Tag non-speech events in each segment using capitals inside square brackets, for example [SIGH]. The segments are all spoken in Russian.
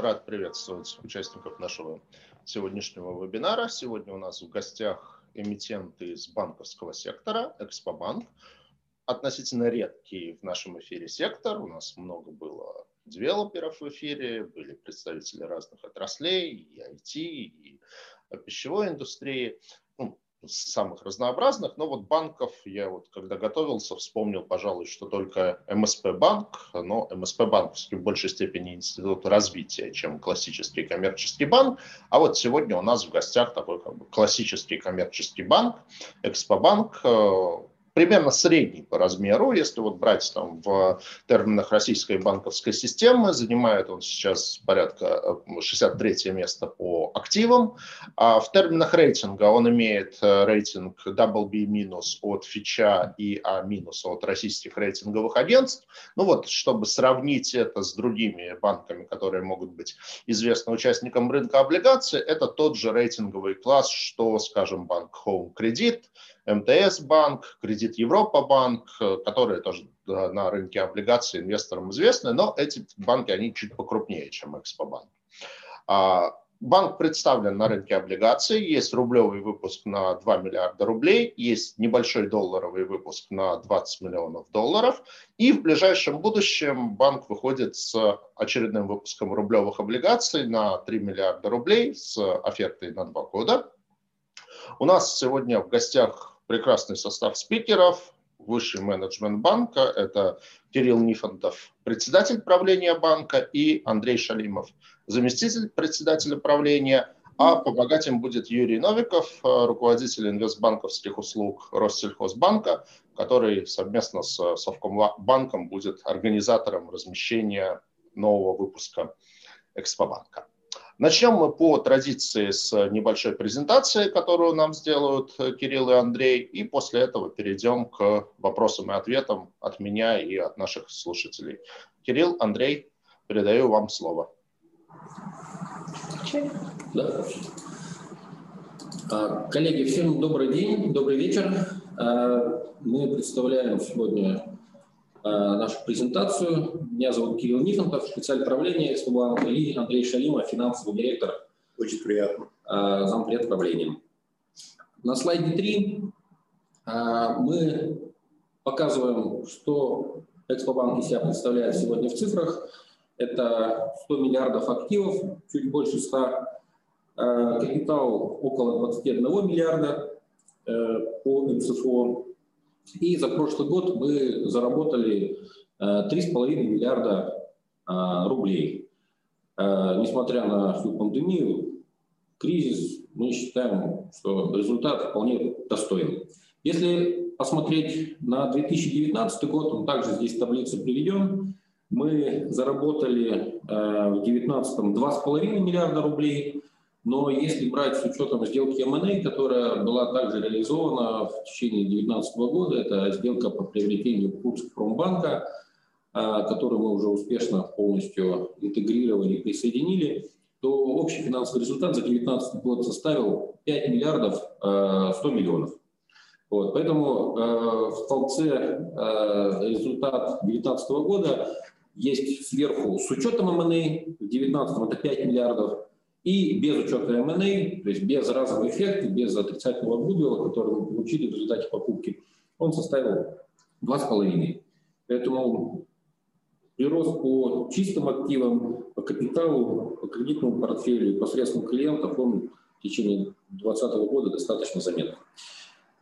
Рад приветствовать участников нашего сегодняшнего вебинара. Сегодня у нас в гостях эмитенты из банковского сектора, Экспобанк. Относительно редкий в нашем эфире сектор. У нас много было девелоперов в эфире, были представители разных отраслей, и IT, и пищевой индустрии самых разнообразных, но вот банков я вот когда готовился, вспомнил, пожалуй, что только МСП банк, но МСП банк в большей степени институт развития, чем классический коммерческий банк, а вот сегодня у нас в гостях такой как бы классический коммерческий банк, Экспобанк, э, примерно средний по размеру, если вот брать там в терминах российской банковской системы, занимает он сейчас порядка 63 э, место по активам, а в терминах рейтинга он имеет э, рейтинг WB- от Фича и А- от российских рейтинговых агентств. Ну вот, чтобы сравнить это с другими банками, которые могут быть известны участникам рынка облигаций, это тот же рейтинговый класс, что, скажем, банк Home Credit, МТС банк, Кредит Европа банк, э, которые тоже на рынке облигаций инвесторам известны, но эти банки, они чуть покрупнее, чем Экспобанк. А, банк представлен на рынке облигаций, есть рублевый выпуск на 2 миллиарда рублей, есть небольшой долларовый выпуск на 20 миллионов долларов, и в ближайшем будущем банк выходит с очередным выпуском рублевых облигаций на 3 миллиарда рублей с офертой на 2 года. У нас сегодня в гостях прекрасный состав спикеров, высший менеджмент банка. Это Кирилл Нифонтов, председатель правления банка, и Андрей Шалимов, заместитель председателя правления. А помогать им будет Юрий Новиков, руководитель инвестбанковских услуг Россельхозбанка, который совместно с Совкомбанком будет организатором размещения нового выпуска Экспобанка. Начнем мы по традиции с небольшой презентации, которую нам сделают э, Кирилл и Андрей, и после этого перейдем к вопросам и ответам от меня и от наших слушателей. Кирилл, Андрей, передаю вам слово. Да. А, коллеги, всем добрый день, добрый вечер. А, мы представляем сегодня нашу презентацию. Меня зовут Кирилл Нифонтов, специаль правления СБ и Андрей Шалимов, финансовый директор. Очень приятно. Э, зампред правлением. На слайде 3 э, мы показываем, что Экспобанк из себя представляет сегодня в цифрах. Это 100 миллиардов активов, чуть больше 100, капитал около 21 миллиарда по МСФО, и за прошлый год мы заработали 3,5 э, миллиарда э, рублей. Э, несмотря на всю пандемию, кризис, мы считаем, что результат вполне достойный. Если посмотреть на 2019 год, он также здесь в таблице приведен, мы заработали в 2019 2,5 миллиарда рублей, но если брать с учетом сделки M&A, которая была также реализована в течение 2019 года, это сделка по приобретению Курск Промбанка, а, которую мы уже успешно полностью интегрировали и присоединили, то общий финансовый результат за 2019 год составил 5 миллиардов 100 а, миллионов. Вот, поэтому э, в столбце результат 2019 года есть сверху с учетом M&A, в 2019 это 5 миллиардов, и без учета M&A, то есть без разового эффекта, без отрицательного гудвилла, который мы получили в результате покупки, он составил 2,5. Поэтому прирост по чистым активам, по капиталу, по кредитному портфелю, по средствам клиентов, он в течение 2020 года достаточно заметен.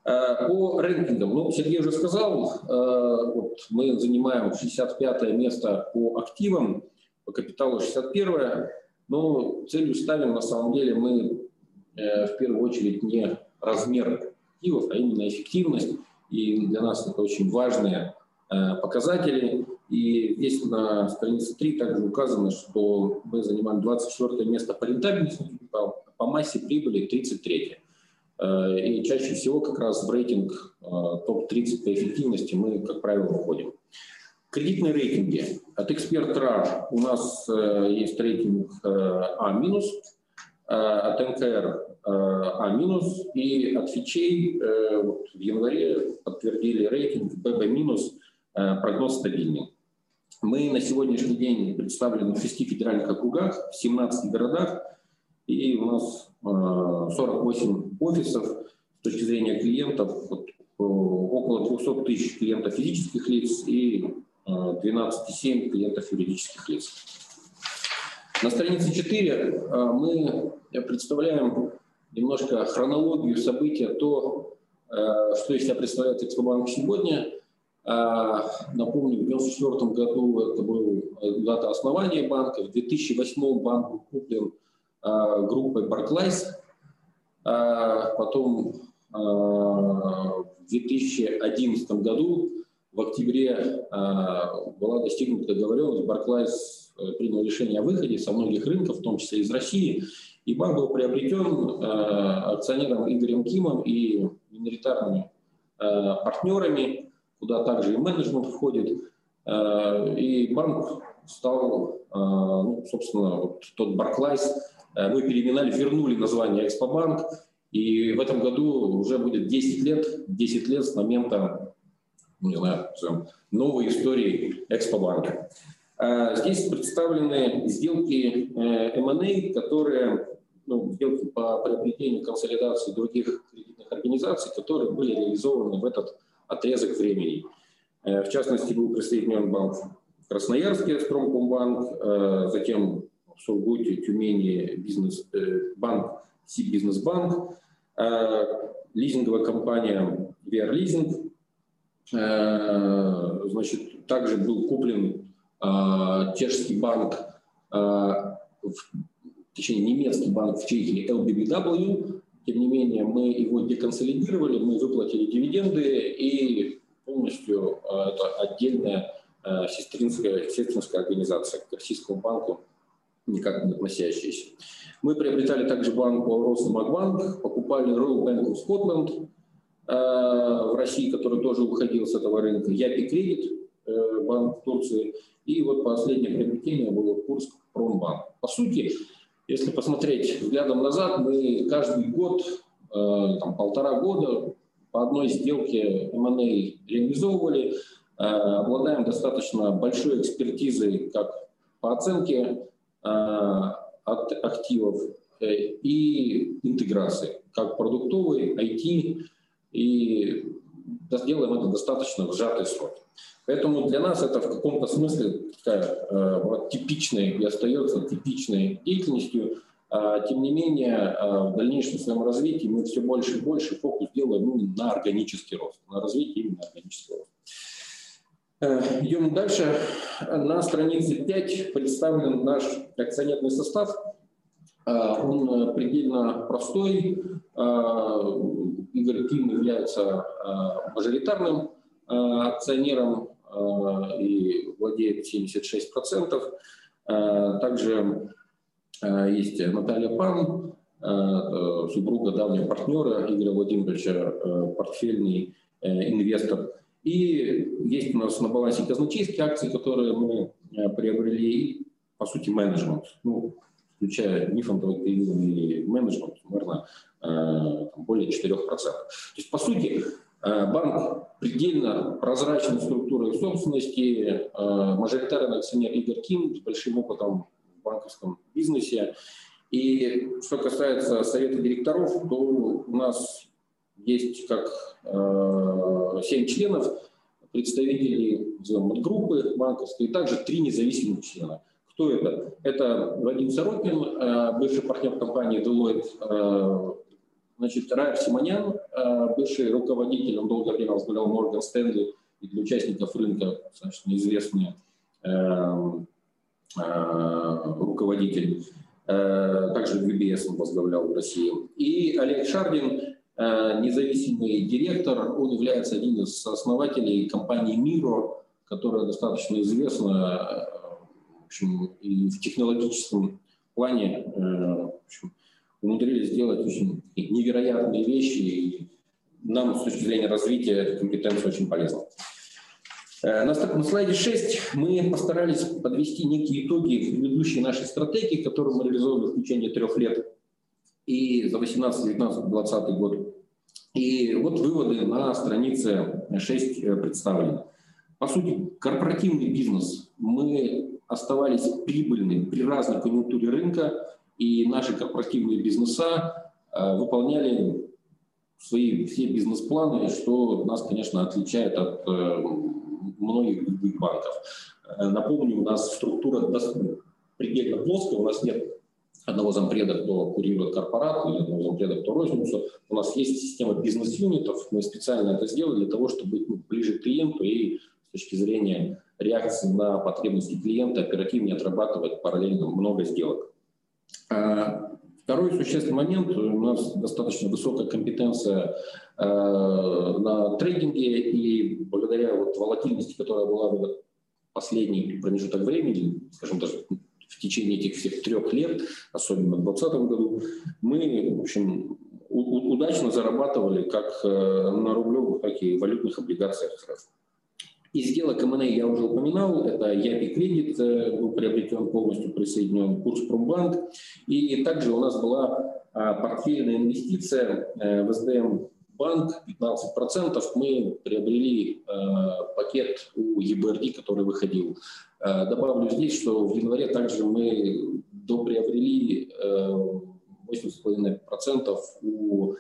А, по рейтингам, ну, Сергей уже сказал, а, вот мы занимаем 65 место по активам, по капиталу 61 но целью ставим на самом деле мы э, в первую очередь не размер активов, а именно эффективность. И для нас это очень важные э, показатели. И здесь на странице 3 также указано, что мы занимаем 24 место по рентабельности капитала, по массе прибыли 33. Э, и чаще всего как раз в рейтинг топ-30 по эффективности мы, как правило, входим. Кредитные рейтинги. От эксперт.РА у нас э, есть рейтинг э, А-, э, от НКР А-, и от Фичей вот, в январе подтвердили рейтинг ББ-, прогноз стабильный. Мы на сегодняшний день представлены в шести федеральных округах, в 17 городах, и у нас 48 офисов с точки зрения клиентов, около 200 тысяч клиентов физических лиц и 12,7 клиентов юридических лиц. На странице 4 мы представляем немножко хронологию события, то, что из себя представляет Экспобанк сегодня – а, напомню, в 1994 году это была дата основания банка. В 2008 банк был куплен а, группой Barclays. А, потом в 2011 году в октябре была достигнута договоренность. Barclays э, принял решение о выходе со многих рынков, в том числе из России. И банк был приобретен акционером Игорем Кимом и миноритарными партнерами куда также и менеджмент входит. И банк стал, ну, собственно, вот тот э, мы переименовали, вернули название Экспобанк, и в этом году уже будет 10 лет, 10 лет с момента, не знаю, новой истории Экспобанка. Здесь представлены сделки M&A, которые, ну, сделки по приобретению консолидации других кредитных организаций, которые были реализованы в этот отрезок времени. Э, в частности, был присоединен банк Красноярский, Стромкомбанк, э, затем в Сургуте, Тюмени бизнес, э, банк Сибизнесбанк, лизинговая компания VR Leasing. Значит, также был куплен чешский банк, точнее немецкий банк в Чехии LBBW, тем не менее, мы его деконсолидировали, мы выплатили дивиденды и полностью э, это отдельная э, сестринская, сестринская организация к Российскому банку, никак не относящаяся. Мы приобретали также банк Росмагбанк, покупали Royal Bank of Scotland э, в России, который тоже уходил с этого рынка, Япи Кредит, банк в Турции, и вот последнее приобретение было Курск Промбанк. По сути, если посмотреть взглядом назад, мы каждый год, э, там, полтора года по одной сделке M&A реализовывали, э, обладаем достаточно большой экспертизой как по оценке э, активов и интеграции, как продуктовой, IT, и сделаем это достаточно в сжатый срок. Поэтому для нас это в каком-то смысле такая э, вот, типичной и остается типичной деятельностью. А, тем не менее, э, в дальнейшем своем развитии мы все больше и больше фокус делаем ну, на органический рост, на развитие именно органического роста. Э, идем дальше. На странице 5 представлен наш акционерный состав. Он предельно простой. Игорь Ким является мажоритарным акционером Э, и владеет 76%. Э, также э, есть Наталья Пан, супруга давнего партнера Игоря Владимировича, портфельный инвестор. И есть у нас на балансе казначейские акции, которые мы приобрели, по сути, менеджмент. Ну, включая нефондовый и менеджмент, наверное, более 4%. То есть, по сути, банк предельно прозрачной структурой собственности, э, мажоритарный акционер Игорь Ким с большим опытом в банковском бизнесе. И что касается совета директоров, то у нас есть как э, 7 членов, представителей группы банковской, и также три независимых члена. Кто это? Это Вадим Сорокин, э, бывший партнер компании Deloitte, э, Значит, Райф Симонян, э, бывший руководитель, он долгое время возглавлял Морган Стэнли, и для участников рынка достаточно известный руководитель. Также UBS он возглавлял в России. И Олег Шардин, независимый директор, он является одним из основателей компании Miro, которая достаточно известна общем, и в технологическом плане в общем, умудрились сделать очень невероятные вещи, и нам с точки зрения развития эта компетенция очень полезна. Э, на слайде 6 мы постарались подвести некие итоги предыдущей нашей стратегии, которую мы реализовали в течение трех лет и за 18, 19, 20 год. И вот выводы на странице 6 э, представлены. По сути, корпоративный бизнес мы оставались прибыльны при разной конъюнктуре рынка, и наши корпоративные бизнеса э, выполняли свои все бизнес-планы, что нас, конечно, отличает от э, многих других банков. Э, напомню, у нас структура предельно плоская, у нас нет одного зампреда, кто курирует корпорат, или одного зампреда, кто розницу. У нас есть система бизнес-юнитов, мы специально это сделали для того, чтобы быть ну, ближе к клиенту и с точки зрения реакции на потребности клиента оперативнее отрабатывать параллельно много сделок. А, второй существенный момент, у нас достаточно высокая компетенция э, на трейдинге, и благодаря вот волатильности, которая была в последний промежуток времени, скажем даже в течение этих всех трех лет, особенно в 2020 году, мы, в общем, удачно зарабатывали как э, на рублевых, так и валютных облигациях РФ. Из сделок МНА я уже упоминал, это Япи Кредит э, был приобретен полностью, присоединен курс Промбанк. И также у нас была а, портфельная инвестиция э, в СДМ банк 15%. Мы приобрели э, пакет у EBRD, который выходил. Добавлю здесь, что в январе также мы доприобрели 8,5% у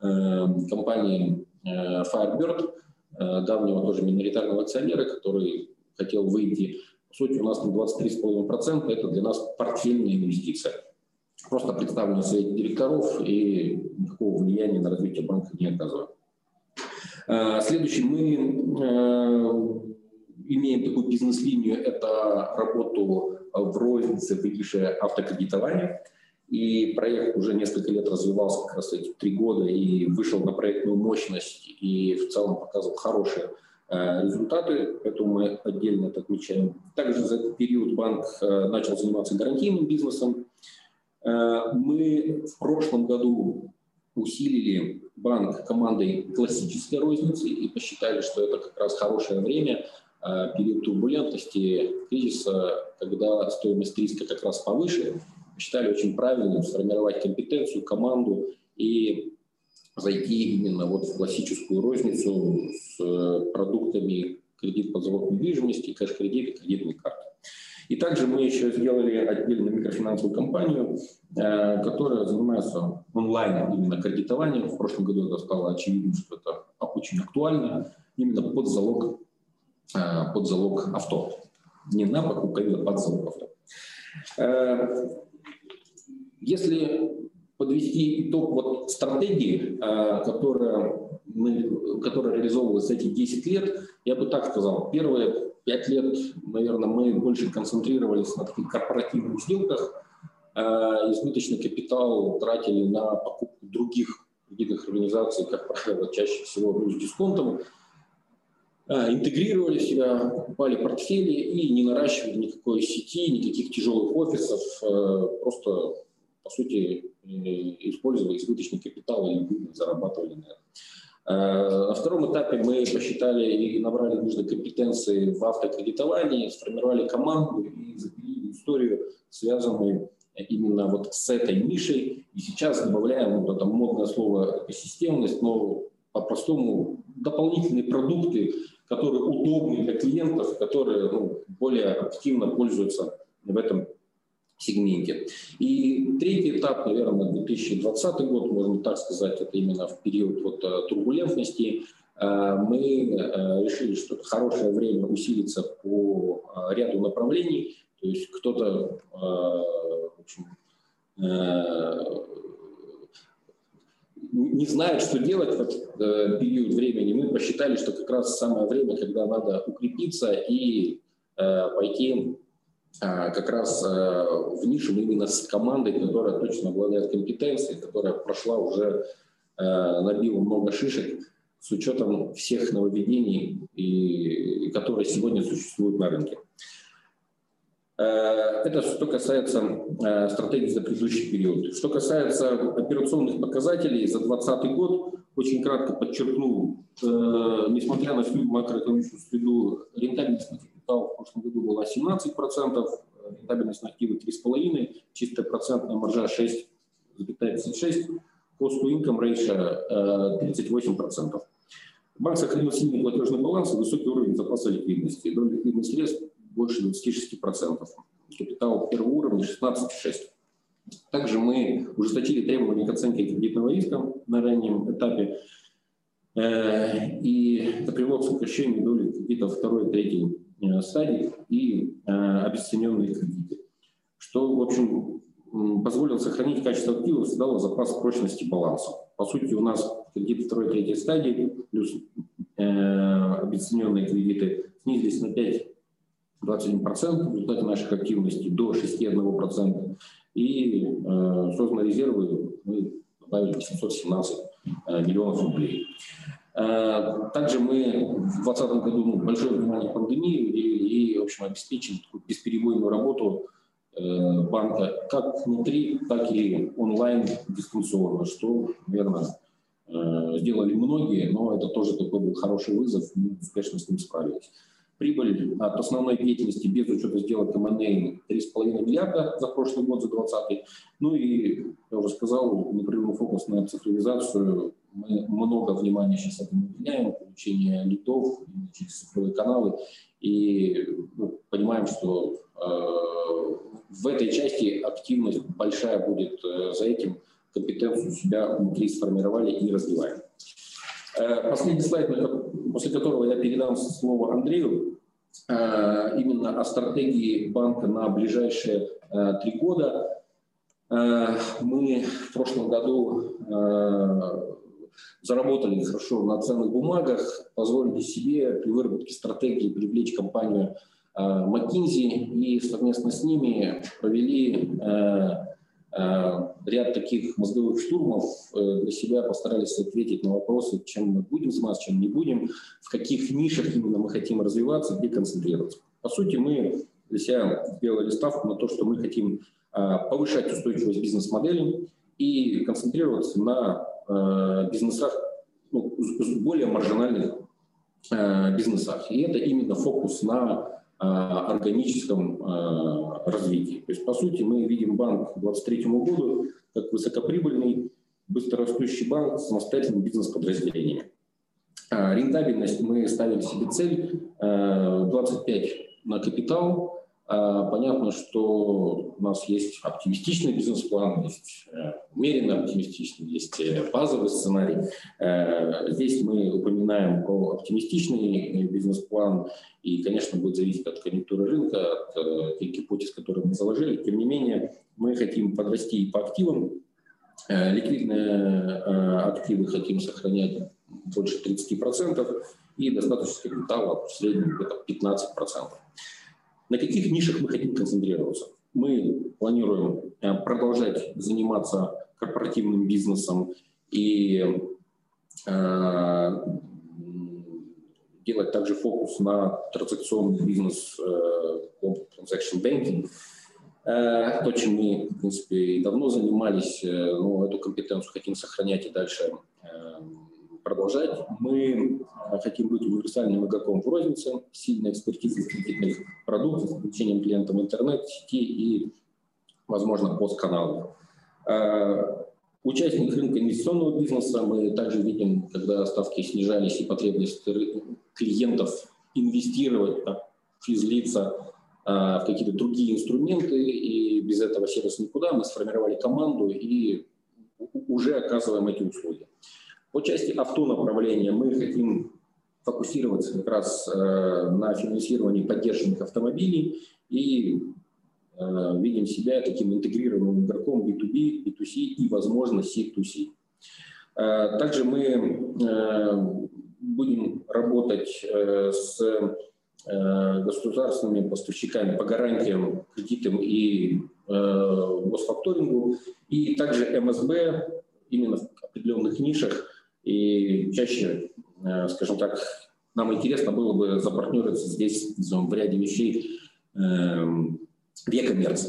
компании Firebird, давнего тоже миноритарного акционера, который хотел выйти. По сути, у нас там 23,5% – это для нас портфельная инвестиция. Просто представлен совет директоров и никакого влияния на развитие банка не оказываем. Э, следующий мы э, имеем такую бизнес-линию, это работу в рознице, выше автокредитования – и проект уже несколько лет развивался, как раз эти три года, и вышел на проектную мощность, и в целом показывал хорошие э, результаты, поэтому мы отдельно это отмечаем. Также за этот период банк э, начал заниматься гарантийным бизнесом. Э, мы в прошлом году усилили банк командой классической розницы и посчитали, что это как раз хорошее время, период турбулентности, кризиса, когда стоимость риска как раз повыше, считали очень правильным сформировать компетенцию, команду и зайти именно вот в классическую розницу с э, продуктами кредит под залог недвижимости, кэш-кредит и кредитные карты. И также мы еще сделали отдельную микрофинансовую компанию, э, которая занимается онлайн именно кредитованием. В прошлом году это стало очевидно, что это очень актуально именно под залог, э, под залог авто. Не на покупку, а под залог авто. Если подвести итог вот стратегии, а, которая, мы, которая реализовывалась эти 10 лет, я бы так сказал. Первые 5 лет, наверное, мы больше концентрировались на таких корпоративных сделках, а, избыточный капитал тратили на покупку других кредитных организаций, как правило, чаще всего с дисконтом, а, интегрировали себя, покупали портфели и не наращивали никакой сети, никаких тяжелых офисов, просто по сути, использовали избыточный капитал и зарабатывали на этом. Э, на втором этапе мы посчитали и набрали нужные компетенции в автокредитовании, сформировали команду и запилили историю, связанную именно вот с этой нишей. И сейчас добавляем вот это модное слово экосистемность, но по-простому дополнительные продукты, которые удобны для клиентов, которые ну, более активно пользуются в этом сегменте. И третий этап, наверное, 2020 год, можно так сказать, это именно в период вот э, турбулентности. Э, мы э, решили, что это хорошее время усилиться по ряду направлений. То есть кто-то, не знает, что делать в этот период времени. Мы посчитали, что как раз самое время, когда надо укрепиться и пойти как раз а, в нишу именно с командой, которая точно обладает компетенцией, которая прошла уже, а, набила много шишек с учетом всех нововведений, и, которые сегодня существуют на рынке. Это что касается стратегии за предыдущий период. Что касается операционных показателей за 2020 год, очень кратко подчеркну, несмотря на всю макроэкономическую среду, рентабельность капитал в прошлом году была 17%, рентабельность на активы 3,5%, чистая процентная маржа 6,56%, cost to income ratio 38%. Банк сохранил сильный платежный баланс и высокий уровень запаса ликвидности. Доля ликвидных средств больше 26%. Капитал первого уровня 16,6%. Также мы ужесточили требования к оценке кредитного риска на раннем этапе, э, и это привело к сокращению доли кредитов второй и третьей стадии и э, обесцененные кредиты, что, в общем, позволило сохранить качество активов, создало запас прочности баланса. По сути, у нас кредиты второй третьей стадии плюс э, обесцененные кредиты снизились на 5 21% в результате наших активностей до 6,1%. И э, созданы резервы, мы добавили 817 э, миллионов рублей. Э, также мы в 2020 году ну, большое внимание пандемии и, и, в общем, обеспечили бесперебойную работу э, банка как внутри, так и онлайн дистанционно, что, наверное, э, сделали многие, но это тоже такой был хороший вызов, мы успешно с ним справились. Прибыль от основной деятельности без учета сделок M&A 3,5 миллиарда за прошлый год, за 2020. Ну и, я уже сказал, непрерывный фокус на цифровизацию. Мы много внимания сейчас этому уделяем, получение лидов через цифровые каналы. И ну, понимаем, что э, в этой части активность большая будет э, за этим. Компетенцию себя внутри сформировали и развиваем. Э, последний слайд, после которого я передам слово Андрею, э, именно о стратегии банка на ближайшие э, три года. Мы в прошлом году заработали хорошо на ценных бумагах, позволили себе при выработке стратегии привлечь компанию McKinsey и совместно с ними провели Э, ряд таких мозговых штурмов э, для себя постарались ответить на вопросы, чем мы будем заниматься, чем не будем, в каких нишах именно мы хотим развиваться, где концентрироваться. По сути, мы для себя сделали ставку на то, что мы хотим э, повышать устойчивость бизнес-модели и концентрироваться на бизнесах, ну, более маржинальных бизнесах. И это именно фокус на а, органическом развитии. То есть, по сути, мы видим банк к 2023 году как высокоприбыльный, быстрорастущий банк с самостоятельным бизнес-подразделениями. А, рентабельность мы ставили себе цель 25 на капитал, понятно, что у нас есть оптимистичный бизнес-план, есть э, умеренно оптимистичный, есть э, базовый сценарий. Э, здесь мы упоминаем про оптимистичный бизнес-план, и, конечно, будет зависеть от конъюнктуры рынка, от тех гипотез, которые мы заложили. Тем не менее, мы хотим подрасти по активам. Ликвидные активы хотим сохранять больше 30% и достаточно капитала в среднем где-то 15%. На каких нишах мы хотим концентрироваться? Мы планируем э, продолжать заниматься корпоративным бизнесом и э, делать также фокус на транзакционный бизнес, э, transaction banking, э, то, чем мы, в принципе, и давно занимались, э, но эту компетенцию хотим сохранять и дальше продолжать. Мы э, хотим быть универсальным игроком в рознице, сильной экспертизой кредитных продуктах, включением клиентов интернет-сети и, возможно, постканалов. Э, участник рынка инвестиционного бизнеса мы также видим, когда ставки снижались и потребность клиентов инвестировать, так, физлица, э, в какие-то другие инструменты, и без этого сервиса никуда. Мы сформировали команду и уже оказываем эти услуги. По части автонаправления мы хотим фокусироваться как раз э, на финансировании поддержанных автомобилей и э, видим себя таким интегрированным игроком B2B, B2C и, возможно, C2C. Э, также мы будем работать с государственными поставщиками по гарантиям, кредитам и госфакторингу, и также МСБ именно в определенных нишах и чаще, э, скажем так, нам интересно было бы запартнериться здесь в ряде вещей эм, в e-commerce.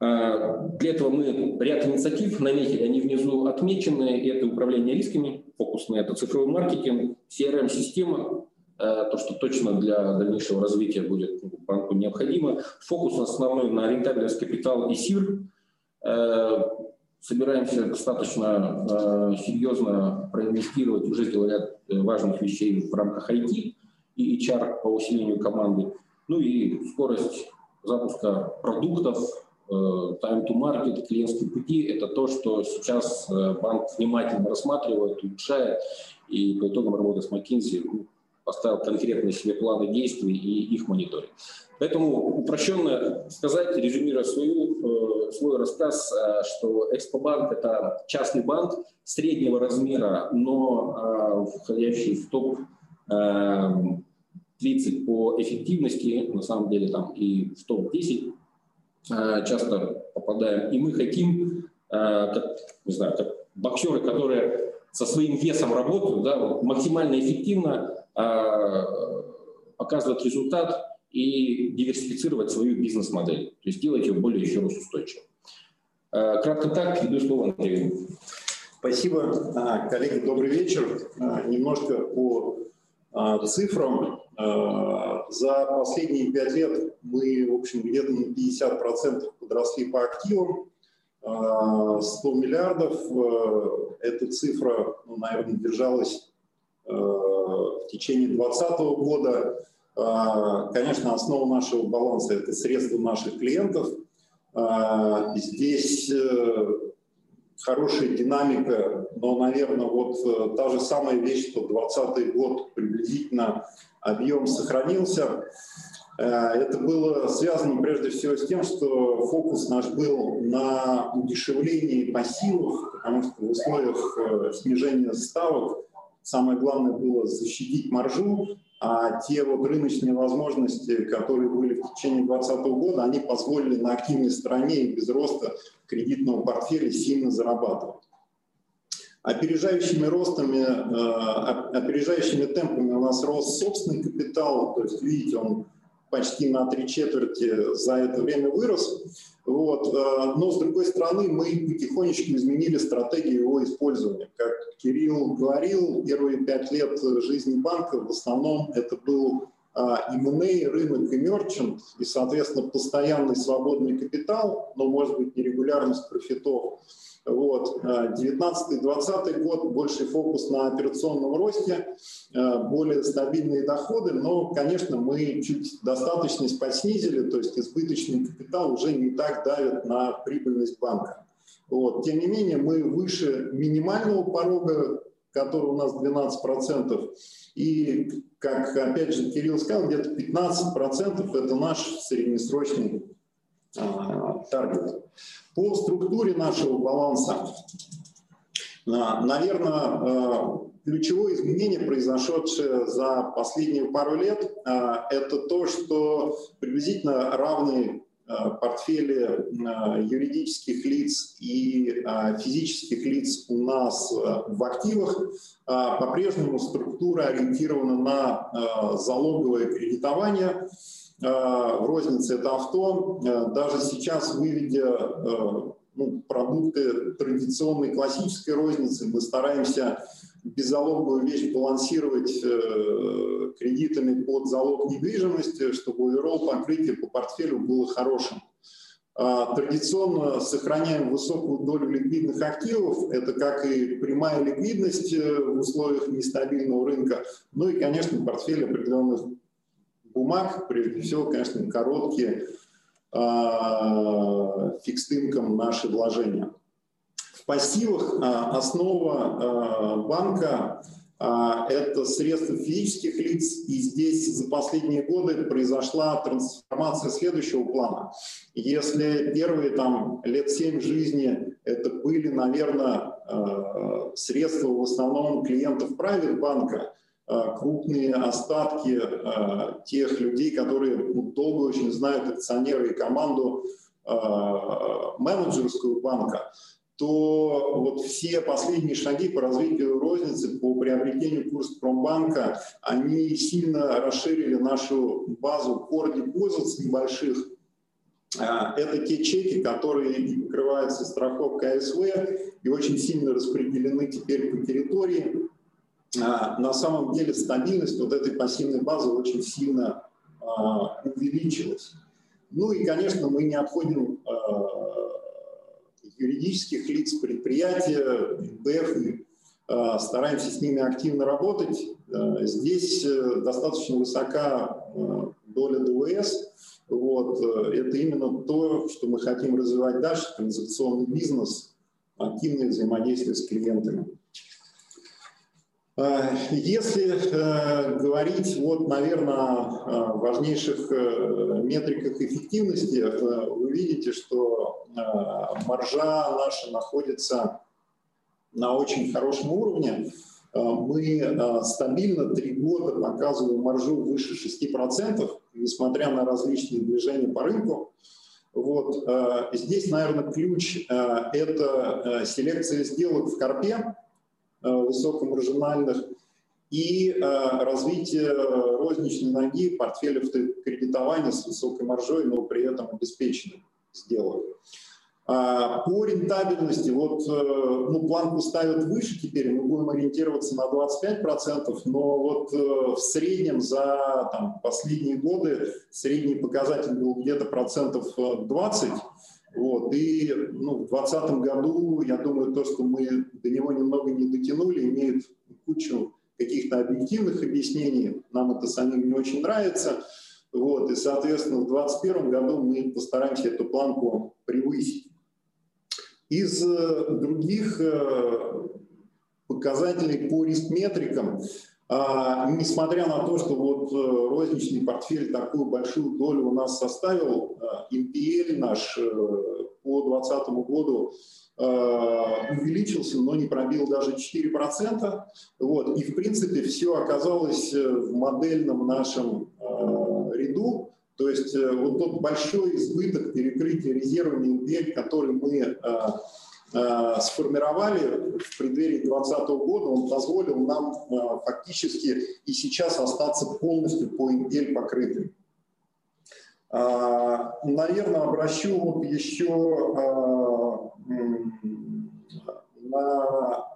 А, для этого мы ряд инициатив наметили, они внизу отмечены. Это управление рисками, фокус на это цифровой маркетинг, CRM-система, э, то, что точно для дальнейшего развития будет банку необходимо. Фокус основной на рентабельность капитал и СИР, э, собираемся достаточно э, серьезно проинвестировать, уже сделали ряд э, важных вещей в рамках IT и HR по усилению команды. Ну и скорость запуска продуктов, э, time to market, клиентские пути – это то, что сейчас э, банк внимательно рассматривает, улучшает, и по итогам работы с McKinsey ну, поставил конкретные себе планы действий и их мониторинг. Поэтому упрощенно сказать, резюмируя свою, э, свой рассказ, что Экспобанк – это частный банк среднего размера, но входящий в топ 30 по эффективности, на самом деле там и в топ-10 э, часто попадаем. И мы хотим, э, как, не знаю, как боксеры, которые со своим весом работают, да, максимально эффективно э, показывать результат и диверсифицировать свою бизнес-модель, то есть делать ее более еще раз устойчивой. Кратко так, передаю слово Андрею. Спасибо. А, коллеги, добрый вечер. А, немножко по а, цифрам. А, за последние пять лет мы, в общем, где-то на 50% подросли по активам. 100 а, миллиардов. Эта цифра, ну, наверное, держалась в течение 2020 года. Конечно, основа нашего баланса – это средства наших клиентов. Здесь э, хорошая динамика, но, наверное, вот э, та же самая вещь, что 2020 год приблизительно объем сохранился. Э, это было связано прежде всего с тем, что фокус наш был на удешевлении пассивов, потому что в условиях э, снижения ставок самое главное было защитить маржу, а те вот рыночные возможности, которые были в течение 2020 года, они позволили на активной стороне и без роста кредитного портфеля сильно зарабатывать. Опережающими ростами, э, опережающими темпами у нас рос собственный капитал, то есть, видите, он почти на три четверти за это время вырос. Вот. Э, но, с другой стороны, мы потихонечку изменили стратегию его использования. Как Кирилл говорил, первые пять лет жизни банка в основном это был M&A, рынок и мерчант, и, соответственно, постоянный свободный капитал, но, может быть, нерегулярность профитов. Вот. 19-20 год больший фокус на операционном росте, э, более стабильные доходы, но, конечно, мы чуть достаточность поснизили, то есть избыточный капитал уже не так давит на прибыльность банка. Вот. Тем не менее, мы выше минимального порога, который у нас 12%, и, как опять же Кирилл сказал, где-то 15% это наш среднесрочный а, таргет. По структуре нашего баланса, а, наверное, а, ключевое изменение, произошедшее за последние пару лет, а, это то, что приблизительно равные портфели юридических лиц и физических лиц у нас в активах. По-прежнему структура ориентирована на залоговое кредитование – Э, в рознице это авто. Э, даже сейчас, выведя э, ну, продукты традиционной классической розницы, мы стараемся беззалоговую вещь балансировать кредитами под залог недвижимости, чтобы overall покрытие по портфелю было хорошим. Традиционно сохраняем высокую долю ликвидных активов. Это как и прямая ликвидность в условиях нестабильного рынка, ну и, конечно, портфель определенных бумаг, прежде всего, конечно, короткие э, наши вложения. В пассивах э, основа э, банка это средства физических лиц, и здесь за последние годы произошла трансформация следующего плана. Если первые там, лет семь жизни это были, наверное, средства в основном клиентов private банка, крупные остатки тех людей, которые ну, долго очень знают акционеры и команду менеджерскую банка, то вот все последние шаги по развитию розницы, по приобретению курса Промбанка, они сильно расширили нашу базу core deposits небольших. Это те чеки, которые покрываются страховкой АСВ и очень сильно распределены теперь по территории. А, на самом деле стабильность вот этой пассивной базы очень сильно а, увеличилась. Ну и, конечно, мы не обходим а, юридических лиц, предприятия, БФ, и стараемся с ними активно работать. Здесь э, достаточно высока доля ДВС. Вот, это именно то, что мы хотим развивать дальше, транзакционный бизнес, активное взаимодействие с клиентами. Э, если э, говорить, вот, наверное, о важнейших э, метриках эффективности, вы видите, что маржа наша находится на очень хорошем уровне. Мы стабильно три года показываем маржу выше 6%, несмотря на различные движения по рынку. Вот. Здесь, наверное, ключ – это селекция сделок в Карпе, Э, высокомаржинальных и э, развитие розничной ноги портфеля кредитования с высокой маржой, но при этом обеспеченным сделок. А, по рентабельности, вот э, ну, планку ставят выше теперь, мы будем ориентироваться на 25%, но вот в среднем за там, последние годы средний показатель был где-то процентов 20%, вот. И ну, в 2020 году, я думаю, то, что мы до него немного не дотянули, имеет кучу каких-то объективных объяснений. Нам это самим не очень нравится. Вот. И, соответственно, в 2021 году мы постараемся эту планку превысить. Из э, других э, показателей по риск-метрикам а, несмотря на то, что вот э, розничный портфель такую большую долю у нас составил, MPL наш по 2020 году увеличился, но не пробил даже 4%. Вот. И, в принципе, все оказалось в модельном нашем ряду. То есть вот тот большой избыток перекрытия резервами MPL, который мы Э, сформировали в преддверии 2020 года, он позволил нам э, фактически и сейчас остаться полностью по индель покрытым. Э, наверное, обращу вот еще на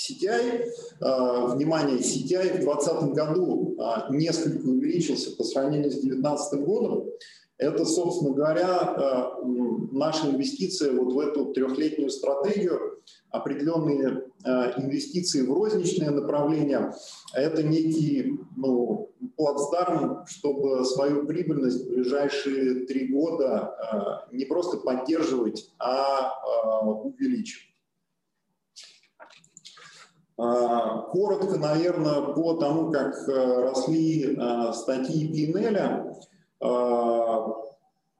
CTI. Внимание, CTI в 2020 году несколько увеличился по сравнению с 2019 годом. Это, собственно говоря, э, наша инвестиция вот в эту трехлетнюю стратегию, определенные инвестиции в розничные направления. Это некий ну, плацдарм, чтобы свою прибыльность в ближайшие три года не просто поддерживать, а увеличивать. Коротко, наверное, по тому, как росли статьи Пинеля, а,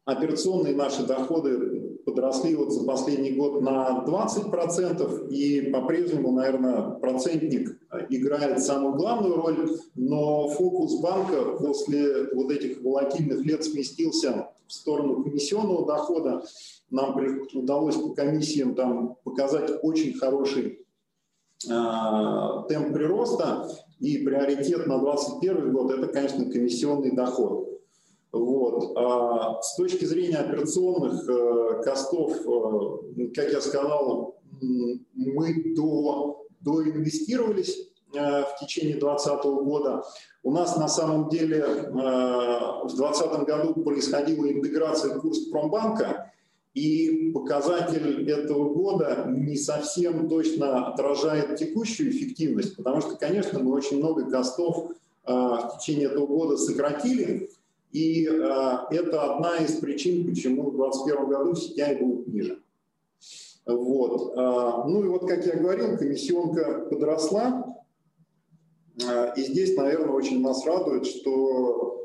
операционные наши доходы подросли вот за последний год на 20%, и по-прежнему, наверное, процентник играет самую главную роль, но фокус банка после вот этих волатильных лет сместился в сторону комиссионного дохода. Нам удалось по комиссиям там показать очень хороший э, темп прироста, и приоритет на 2021 год – это, конечно, комиссионный доход. Вот. А с точки зрения операционных э, костов, э, как я сказал, мы до, доинвестировались э, в течение 2020 года. У нас на самом деле э, в 2020 году происходила интеграция Курспромбанка, и показатель этого года не совсем точно отражает текущую эффективность, потому что, конечно, мы очень много костов э, в течение этого года сократили, и э, это одна из причин, почему в 2021 году CTI будет ниже. Вот. Э, ну и вот, как я говорил, комиссионка подросла. И здесь, наверное, очень нас радует, что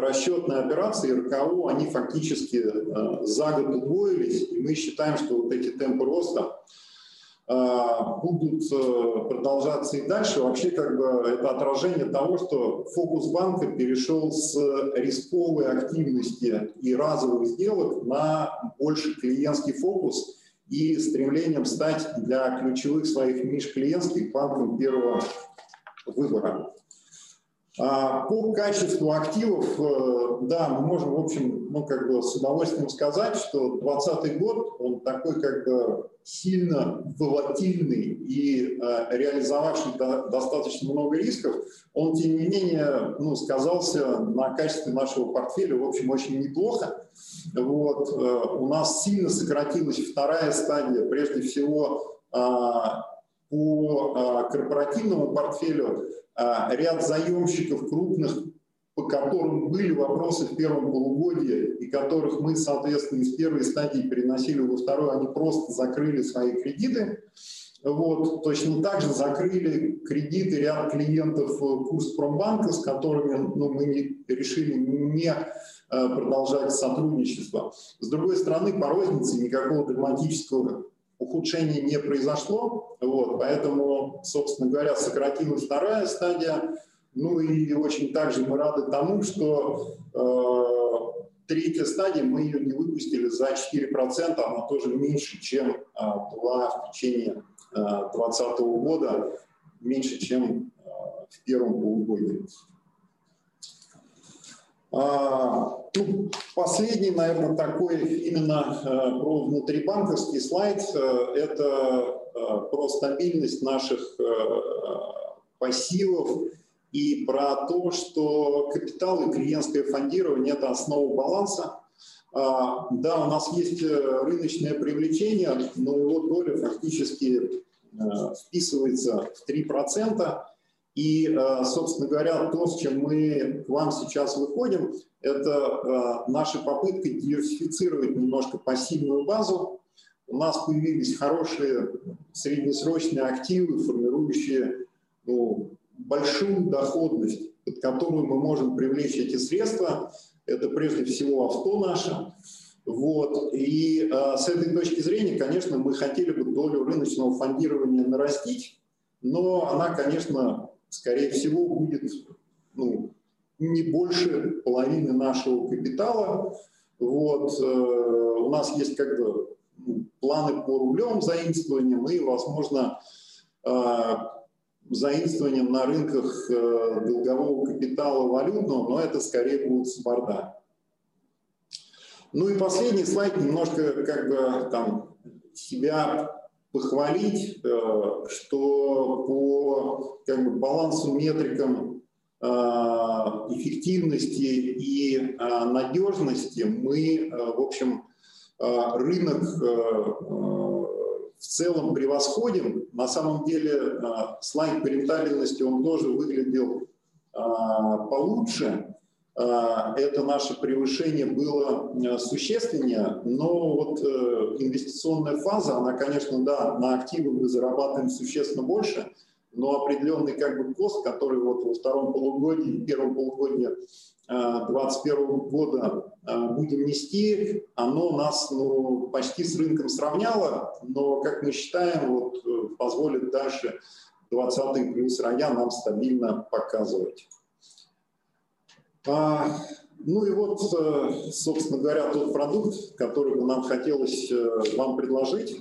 расчетные операции РКО, они фактически э, за год удвоились. И мы считаем, что вот эти темпы роста а, будут э, продолжаться и дальше. Вообще как бы это отражение того, что фокус банка перешел с рисковой активности и разовых сделок на больше клиентский фокус и стремлением стать для ключевых своих ниш клиентских банком первого выбора. А, по качеству активов, э, да, мы можем, в общем, ну, как бы с удовольствием сказать, что 2020 год, он такой как бы сильно волатильный и э, реализовавший до, достаточно много рисков, он, тем не менее, ну, сказался на качестве нашего портфеля, в общем, очень неплохо. Вот, э, у нас сильно сократилась вторая стадия, прежде всего, э, по э, корпоративному портфелю а, ряд заемщиков крупных по которым были вопросы в первом полугодии, и которых мы, соответственно, из первой стадии переносили во вторую, они просто закрыли свои кредиты. Вот, точно так же закрыли кредиты ряд клиентов Курспромбанка, с которыми ну, мы не, решили не э, продолжать сотрудничество. С другой стороны, по рознице никакого драматического ухудшения не произошло, вот, поэтому, собственно говоря, сократилась вторая стадия, ну и очень также мы рады тому, что э, третья стадия, мы ее не выпустили за 4%, она тоже меньше, чем э, была в течение 2020 э, года, меньше, чем э, в первом полугодии. А, ну, последний, наверное, такой именно э, про внутрибанковский слайд, это про стабильность наших пассивов и про то, что капитал и клиентское фондирование – это основа баланса. А, да, у нас есть э, рыночное привлечение, но его доля фактически э, вписывается в 3%. И, э, собственно говоря, то, с чем мы к вам сейчас выходим, это наша попытка диверсифицировать немножко пассивную базу. У нас появились хорошие среднесрочные активы, формирующие ну, большую доходность, под которую мы можем привлечь эти средства. Это прежде всего авто наше. Вот. И э, с этой точки зрения, конечно, мы хотели бы долю рыночного фондирования нарастить, но она, конечно, скорее всего, будет ну, не больше половины нашего капитала. Вот. Э, у нас есть как бы ну, планы по рублевым заимствованиям и, возможно, э, заимствованием на рынках э, долгового капитала валютного, но это скорее будет сборда. Ну и последний слайд, немножко как бы там себя похвалить, э, что по как бы, балансу метрикам э, эффективности и надежности мы, в общем, рынок в целом превосходим. На самом деле слайд по рентабельности, он тоже выглядел получше. А, это наше превышение было существеннее, но вот э, инвестиционная фаза, она, конечно, да, на активы мы зарабатываем существенно больше, но определенный как бы кост, который вот во втором полугодии, первом полугодии 2021 года а, будем нести, оно нас ну, почти с рынком сравняло, но, как мы считаем, вот, э, позволит дальше 20 плюс роя нам стабильно показывать. А, ну и вот, э, собственно говоря, тот продукт, который бы нам хотелось э, вам предложить.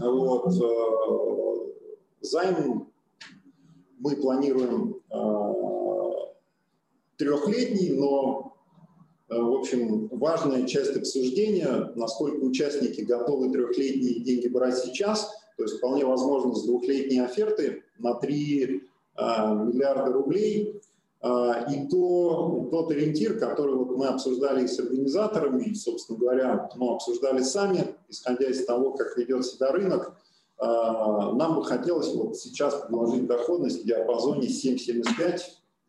Вот, займ мы планируем трехлетний, но, э, в общем, важная часть обсуждения, насколько участники готовы трехлетние деньги брать сейчас, то есть вполне возможно с двухлетней оферты на 3 а, миллиарда рублей. А, и то, тот ориентир, который вот мы обсуждали с организаторами, и, собственно говоря, мы обсуждали сами, исходя из того, как ведет себя рынок, а, нам бы хотелось вот сейчас предложить доходность в диапазоне 7,75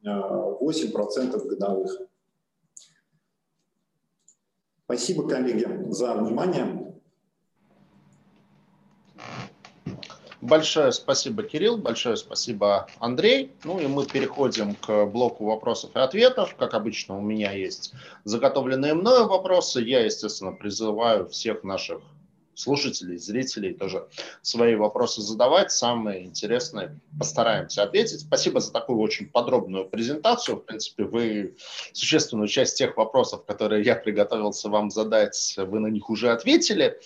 8% годовых. Спасибо, коллеги, за внимание. Большое спасибо, Кирилл, большое спасибо, Андрей. Ну и мы переходим к блоку вопросов и ответов. Как обычно, у меня есть заготовленные мною вопросы. Я, естественно, призываю всех наших слушателей, зрителей тоже свои вопросы задавать. Самые интересные постараемся ответить. Спасибо за такую очень подробную презентацию. В принципе, вы существенную часть тех вопросов, которые я приготовился вам задать, вы на них уже ответили.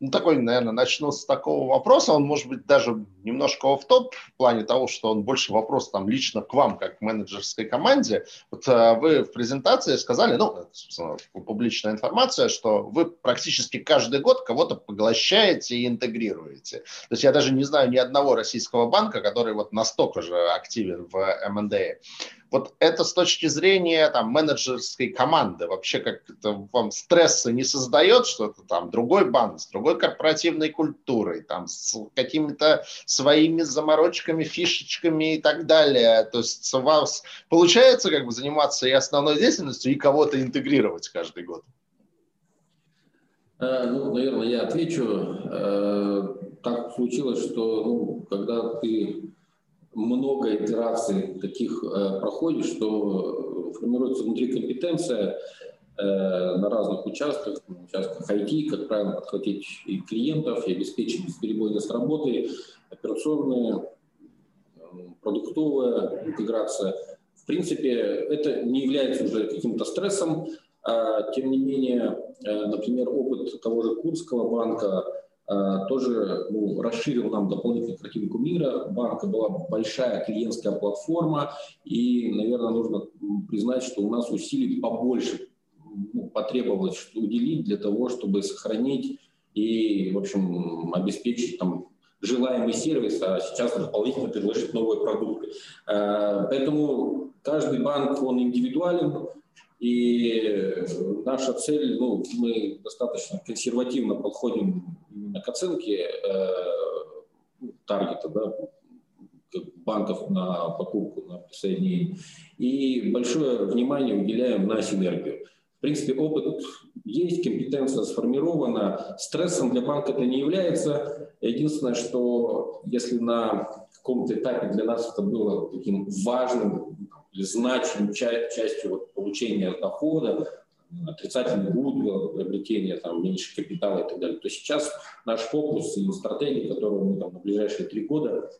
Ну, такой, наверное, начну с такого вопроса. Он может быть даже немножко в топ в плане того, что он больше вопрос там лично к вам, как к менеджерской команде. Вот а, вы в презентации сказали, ну, собственно, публичная информация, что вы практически каждый год кого-то поглощаете и интегрируете. То есть я даже не знаю ни одного российского банка, который вот настолько же активен в M&A. Вот это с точки зрения там, менеджерской команды, вообще как это вам стресса не создает, что это там другой банк с другой корпоративной культурой, там, с какими-то своими заморочками, фишечками и так далее. То есть у вас получается как бы заниматься и основной деятельностью, и кого-то интегрировать каждый год? Э, ну, наверное, я отвечу. Э, так случилось, что ну, когда ты много итераций таких э, проходишь, что формируется внутри компетенция на разных участках, на участках IT, как правильно подхватить и клиентов, и обеспечить бесперебойность работы, операционная, продуктовая интеграция. В принципе, это не является уже каким-то стрессом, а, тем не менее, э, например, опыт того же Курского банка э, тоже ну, расширил нам дополнительную картинку мира. Банка была большая клиентская платформа, и, наверное, нужно признать, что у нас усилий побольше ну, потребовалось уделить для того, чтобы сохранить и, в общем, обеспечить там желаемый сервис, а сейчас дополнительно предложить новые продукты. Э, поэтому каждый банк, он индивидуален, и наша цель, ну, мы достаточно консервативно подходим к оценке э, ну, таргета, да, банков на покупку, на присоединение. И большое внимание уделяем на синергию. В принципе, опыт есть, компетенция сформирована. Стрессом для банка это не является. Единственное, что если на каком-то этапе для нас это было таким важным или значимой частью вот, получения дохода, отрицательный гудвилл, приобретение там, меньше капитала и так далее, то сейчас наш фокус и стратегия, которую мы там, на ближайшие три года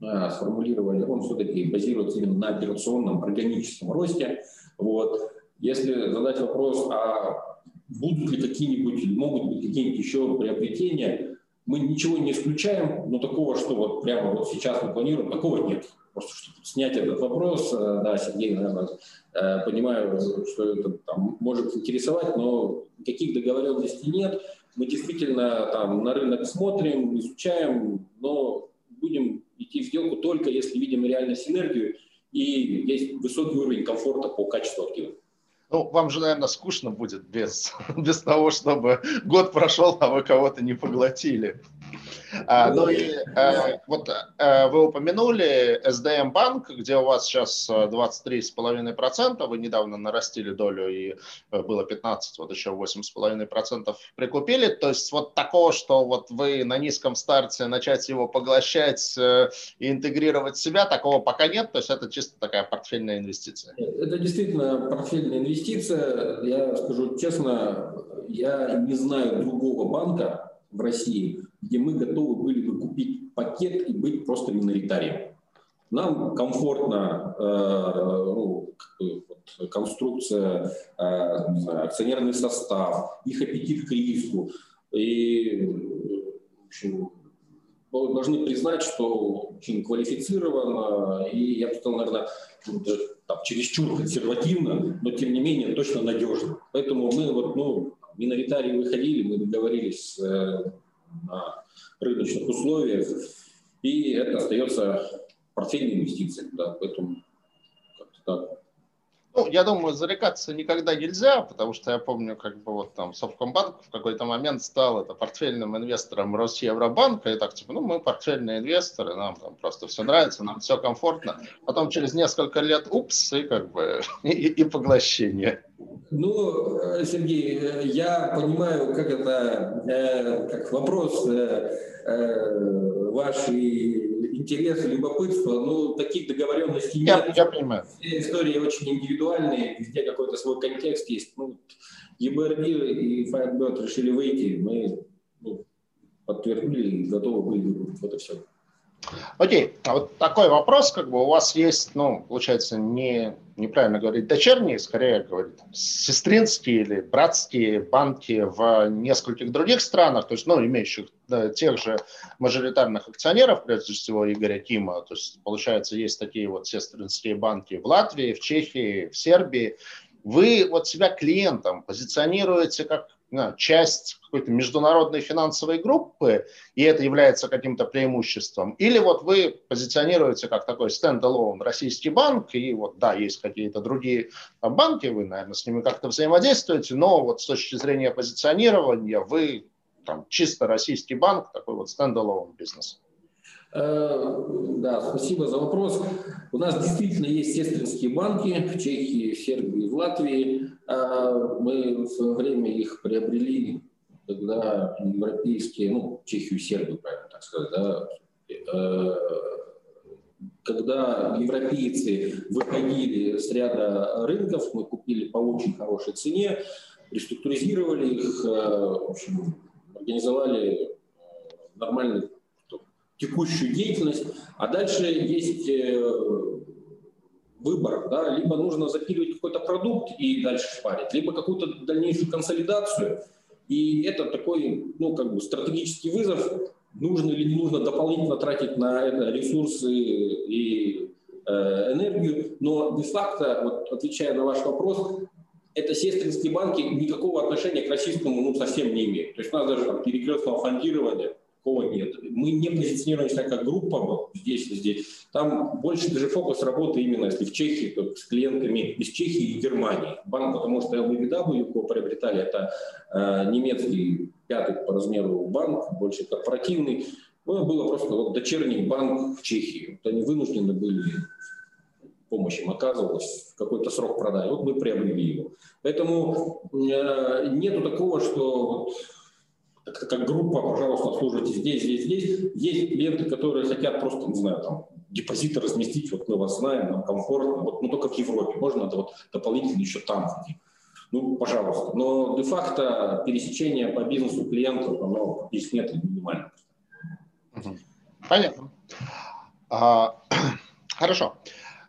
а, сформулировали, он все-таки базируется именно на операционном органическом росте. Вот. Если задать вопрос, а будут ли какие-нибудь, могут быть какие-нибудь еще приобретения, мы ничего не исключаем, но такого, что вот прямо вот сейчас мы планируем, такого нет. Просто чтобы снять этот вопрос, э, да, Сергей, наверное, э, понимаю, что это там, может интересовать, но каких договоренностей нет. Мы действительно там на рынок смотрим, изучаем, но будем идти в сделку только если видим реально синергию и есть высокий уровень комфорта по качеству активов. Ну, вам же, наверное, скучно будет без, [LAUGHS] без того, чтобы год прошел, а вы кого-то не поглотили. А, ну и а, вот а, вы упомянули SDM банк, где у вас сейчас 23,5%, вы недавно нарастили долю и было 15, вот еще 8,5% прикупили. То есть вот такого, что вот вы на низком старте начать его поглощать и интегрировать в себя, такого пока нет. То есть это чисто такая портфельная инвестиция. Это действительно портфельная инвестиция. Я скажу честно, я не знаю другого банка, в России, где мы готовы были бы купить пакет и быть просто миноритарием. Нам комфортно э, ну, вот, конструкция, э, акционерный состав, их аппетит к риску. И в общем, должны признать, что очень квалифицировано, и я бы сказал, наверное, там, чересчур консервативно, но тем не менее точно надежно. Поэтому мы вот, ну, миноритарии выходили, мы договорились э, на рыночных условиях, и это остается портфельной инвестицией. Да, поэтому как-то так. Ну, я думаю, зарекаться никогда нельзя, потому что я помню, как бы вот там Совкомбанк в какой-то момент стал это портфельным инвестором Росевробанка, и так типа, ну, мы портфельные инвесторы, нам там просто все нравится, нам все комфортно. Потом через несколько лет, упс, и как бы [LAUGHS] и, и поглощение. Ну, э, Сергей, э, я понимаю, как это, э, как вопрос вашей интерес, любопытство, ну, таких договоренностей нет. Я, я понимаю. Все истории очень индивидуальные, везде какой-то свой контекст есть. Ну, EBRD и Firebird решили выйти, мы ну, подтвердили и готовы были. Вот и все. Окей, а вот такой вопрос, как бы у вас есть, ну, получается, не, неправильно говорить дочерние, скорее говорить сестринские или братские банки в нескольких других странах, то есть, ну, имеющих да, тех же мажоритарных акционеров, прежде всего Игоря Кима, то есть, получается, есть такие вот сестринские банки в Латвии, в Чехии, в Сербии. Вы вот себя клиентом позиционируете как часть какой-то международной финансовой группы, и это является каким-то преимуществом, или вот вы позиционируете как такой стендалон российский банк, и вот да, есть какие-то другие банки, вы, наверное, с ними как-то взаимодействуете, но вот с точки зрения позиционирования вы там чисто российский банк, такой вот стендалон бизнес. Да, спасибо за вопрос. У нас действительно есть сестринские банки в Чехии, в Сербии, в Латвии. Мы в свое время их приобрели, когда европейские, ну, Чехию Сербию, правильно так сказать, да, когда европейцы выходили с ряда рынков, мы купили по очень хорошей цене, реструктуризировали их, в общем, организовали нормальную текущую деятельность, а дальше есть э, выбор, да, либо нужно запиливать какой-то продукт и дальше шпарить, либо какую-то дальнейшую консолидацию, и это такой, ну, как бы стратегический вызов, нужно или не нужно дополнительно тратить на это ресурсы и э, энергию, но де-факто, вот, отвечая на ваш вопрос, это сестринские банки никакого отношения к российскому ну, совсем не имеют. То есть у нас даже там перекрестного фондирования такого нет. Мы не позиционируемся как группа здесь и здесь. Там больше даже фокус работы именно, если в Чехии, то с клиентами из Чехии и Германии. Банк, потому что LBW, его приобретали, это э, немецкий пятый по размеру банк, больше корпоративный. Ну, было просто вот дочерний банк в Чехии. Вот они вынуждены были помощь им оказывалась, в какой-то срок продали. Вот мы приобрели его. Поэтому э, нету такого, что вот, как, как группа, пожалуйста, обслуживайте здесь, здесь, здесь. Есть клиенты, которые хотят просто, не знаю, там, депозиты разместить, вот мы вас знаем, нам комфортно, вот, ну только в Европе, можно это вот дополнительно еще там. Ну, пожалуйста. Но де-факто пересечение по бизнесу клиентов, оно здесь нет, минимально. Понятно. А, [CLEARS THROAT] хорошо.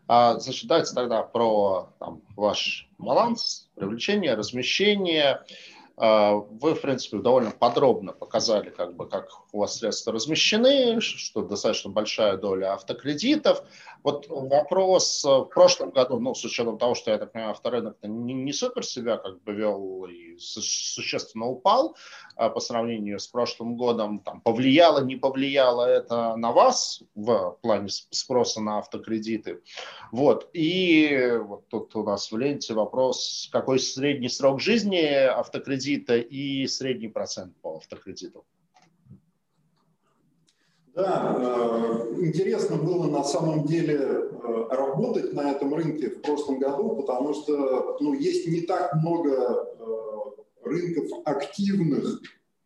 А, значит, давайте тогда про там, ваш баланс, привлечение, размещение. А, вы, в принципе, довольно подробно показали, как, бы, как у вас средства размещены, что достаточно большая доля автокредитов. Вот вопрос в прошлом году, ну, с учетом того, что, я так понимаю, авторынок не, не супер себя как бы вел и существенно упал а, по сравнению с прошлым годом, там, повлияло, не повлияло это на вас в плане спроса на автокредиты. Вот. И вот тут у нас в ленте вопрос, какой средний срок жизни автокредита и средний процент по автокредиту. Да, э, интересно было на самом деле э, работать на этом рынке в прошлом году, потому что ну, есть не так много э, рынков активных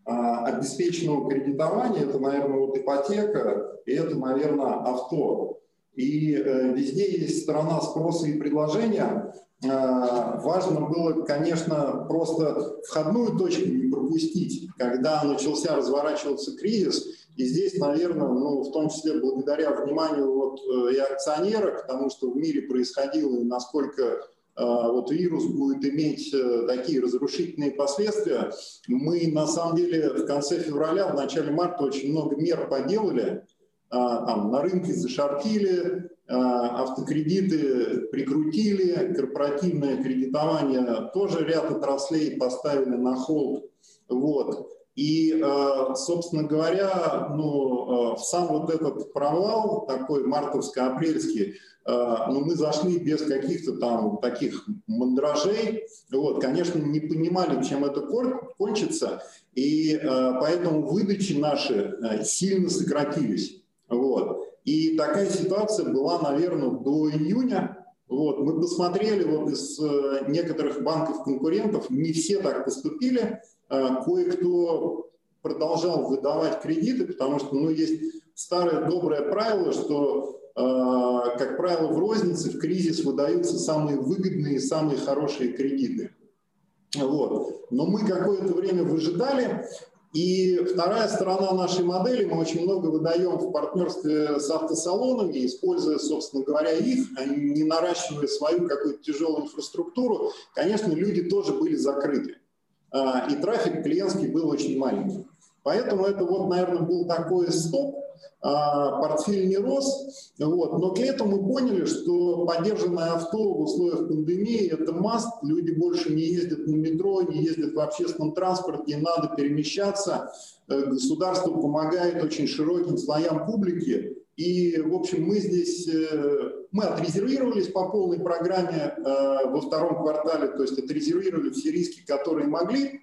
обеспеченного кредитования. Это, наверное, вот ипотека, и это, наверное, авто. И везде есть сторона спроса и предложения. Важно было, конечно, просто входную точку не пропустить. Когда начался разворачиваться кризис, и здесь, наверное, ну, в том числе благодаря вниманию вот, э, и акционеров, тому, что в мире происходило, насколько э, вот вирус будет иметь э, такие разрушительные последствия. Мы на самом деле в конце февраля, в начале марта очень много мер поделали. Там, на рынке зашортили, автокредиты прикрутили, корпоративное кредитование тоже ряд отраслей поставили на холд. Вот. И, э, собственно говоря, ну, э, в сам вот этот провал, такой мартовско-апрельский, э, ну, мы зашли без каких-то там таких мандражей. Вот, конечно, не понимали, чем это кончится, и поэтому выдачи наши сильно сократились. Вот. И такая ситуация была, наверное, до июня. Вот. Мы посмотрели вот из некоторых банков-конкурентов, не все так поступили, Э, кое-кто продолжал выдавать кредиты, потому что ну, есть старое доброе правило, что, э, как правило, в рознице в кризис выдаются самые выгодные и самые хорошие кредиты. Вот. Но мы какое-то время выжидали, и вторая сторона нашей модели, мы очень много выдаем в партнерстве с автосалонами, используя, собственно говоря, их, а не наращивая свою какую-то тяжелую инфраструктуру. Конечно, люди тоже были закрыты. А, и трафик клиентский был очень маленький. Поэтому это вот, наверное, был такой стоп, портфель не рос, вот. но к лету мы поняли, что поддержанное авто в условиях пандемии – это маст, люди больше не ездят на метро, не ездят в общественном транспорте, им надо перемещаться, э, государство помогает очень широким слоям публики, и, в общем, мы здесь, э, мы отрезервировались по полной программе э, во втором квартале, то есть отрезервировали все риски, которые могли.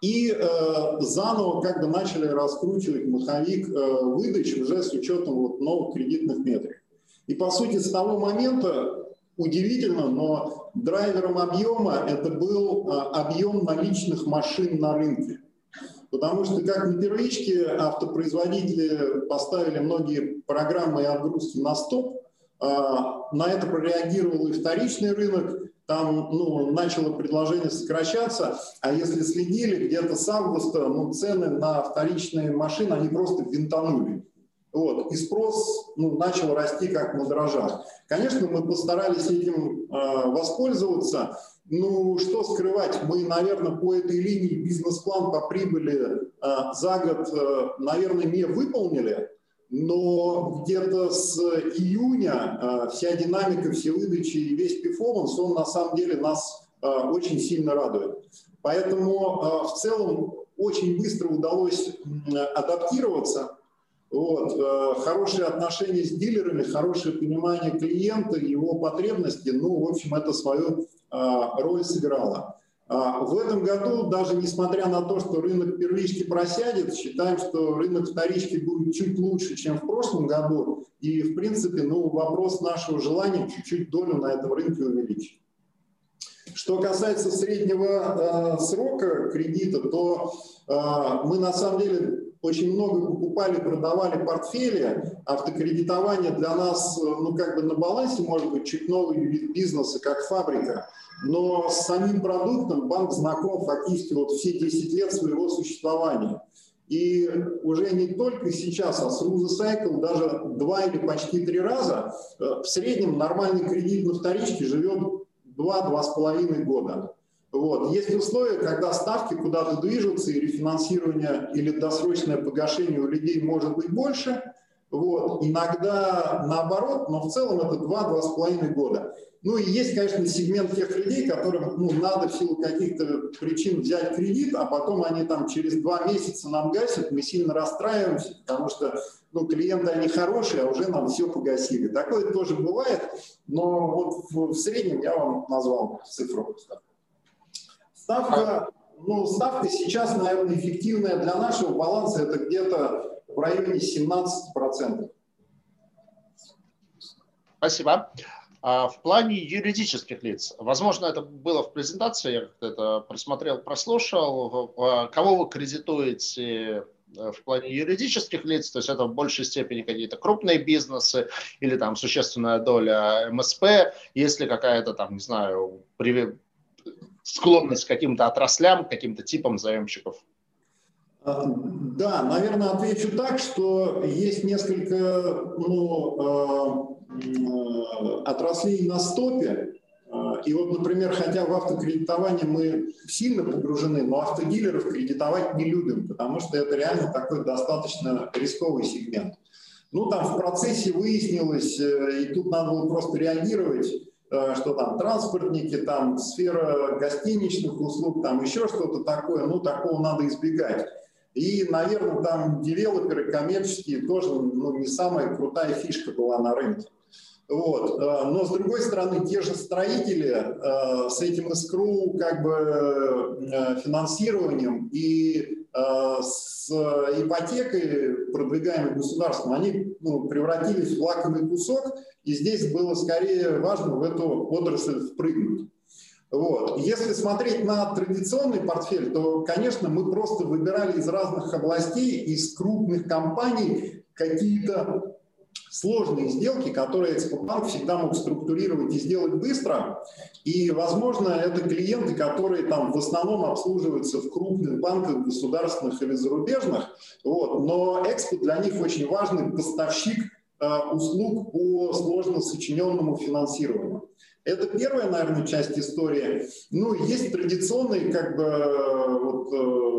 И э, заново как бы начали раскручивать маховик э, выдач уже с учетом вот новых кредитных метрик. И по сути с того момента удивительно, но драйвером объема это был э, объем наличных машин на рынке. Потому что как на первичке автопроизводители поставили многие программы и отгрузки на стоп, а, на это прореагировал и вторичный рынок, там ну, начало предложение сокращаться, а если следили, где-то с августа ну, цены на вторичные машины, они просто винтанули. Вот. И спрос ну, начал расти как на дрожжах. Конечно, мы постарались этим э, воспользоваться. Ну, что скрывать, мы, наверное, по этой линии бизнес-план по прибыли э, за год, э, наверное, не выполнили, но где-то с июня э, вся динамика, все выдачи и весь перформанс, он на самом деле нас э, очень сильно радует. Поэтому э, в целом очень быстро удалось адаптироваться. Вот. Хорошие отношения с дилерами, хорошее понимание клиента, его потребности, ну, в общем, это свою роль сыграло. А, в этом году, даже несмотря на то, что рынок первички просядет, считаем, что рынок вторички будет чуть лучше, чем в прошлом году. И, в принципе, ну, вопрос нашего желания чуть-чуть долю на этом рынке увеличить. Что касается среднего э, срока кредита, то э, мы на самом деле очень много покупали, продавали портфели. Автокредитование для нас, ну, как бы на балансе, может быть, чуть новый вид бизнеса, как фабрика но с самим продуктом банк знаком фактически вот все 10 лет своего существования. И уже не только сейчас, а с Ruza Cycle даже два или почти три раза э, в среднем нормальный кредит на вторичке живет 2-2,5 года. Вот. Есть условия, когда ставки куда-то движутся, и рефинансирование или досрочное погашение у людей может быть больше. Вот. Иногда наоборот, но в целом это 2-2,5 года. Ну и есть, конечно, сегмент тех людей, которым ну, надо в силу каких-то причин взять кредит, а потом они там через два месяца нам гасят, мы сильно расстраиваемся, потому что ну, клиенты, они хорошие, а уже нам все погасили. Такое тоже бывает, но вот в, среднем я вам назвал цифру. Ставка, ну, ставка сейчас, наверное, эффективная для нашего баланса, это где-то в районе 17%. Спасибо. А в плане юридических лиц, возможно, это было в презентации, я это просмотрел, прослушал, а кого вы кредитуете э, в плане юридических лиц, то есть это в большей степени какие-то крупные бизнесы или там существенная доля МСП, если какая-то там, не знаю, склонность к каким-то отраслям, к каким-то типам заемщиков? А, да, наверное, отвечу так, что есть несколько ну, Э, отраслей на стопе. Э, и вот, например, хотя в автокредитовании мы сильно погружены, но автодилеров кредитовать не любим, потому что это реально такой достаточно рисковый сегмент. Ну, там в процессе выяснилось, э, и тут надо было просто реагировать, что там транспортники, там сфера гостиничных услуг, там еще что-то такое, ну, такого надо избегать. И, наверное, там девелоперы коммерческие тоже ну, не самая крутая фишка была на рынке. Вот. Э, но с другой стороны, те же строители э, с этим искру как бы э, финансированием и с ипотекой, продвигаемой государством, они ну, превратились в лакомый кусок, и здесь было скорее важно в эту отрасль впрыгнуть. Вот. Если смотреть на традиционный портфель, то, конечно, мы просто выбирали из разных областей, из крупных компаний какие-то сложные сделки, которые Экспортбанк всегда мог структурировать и сделать быстро. И, возможно, это клиенты, которые там в основном обслуживаются в крупных банках, государственных или зарубежных. Вот. Но Экспо для них очень важный поставщик э, услуг по сложно сочиненному финансированию. Это первая, наверное, часть истории. Ну, есть традиционные, как бы, вот, э,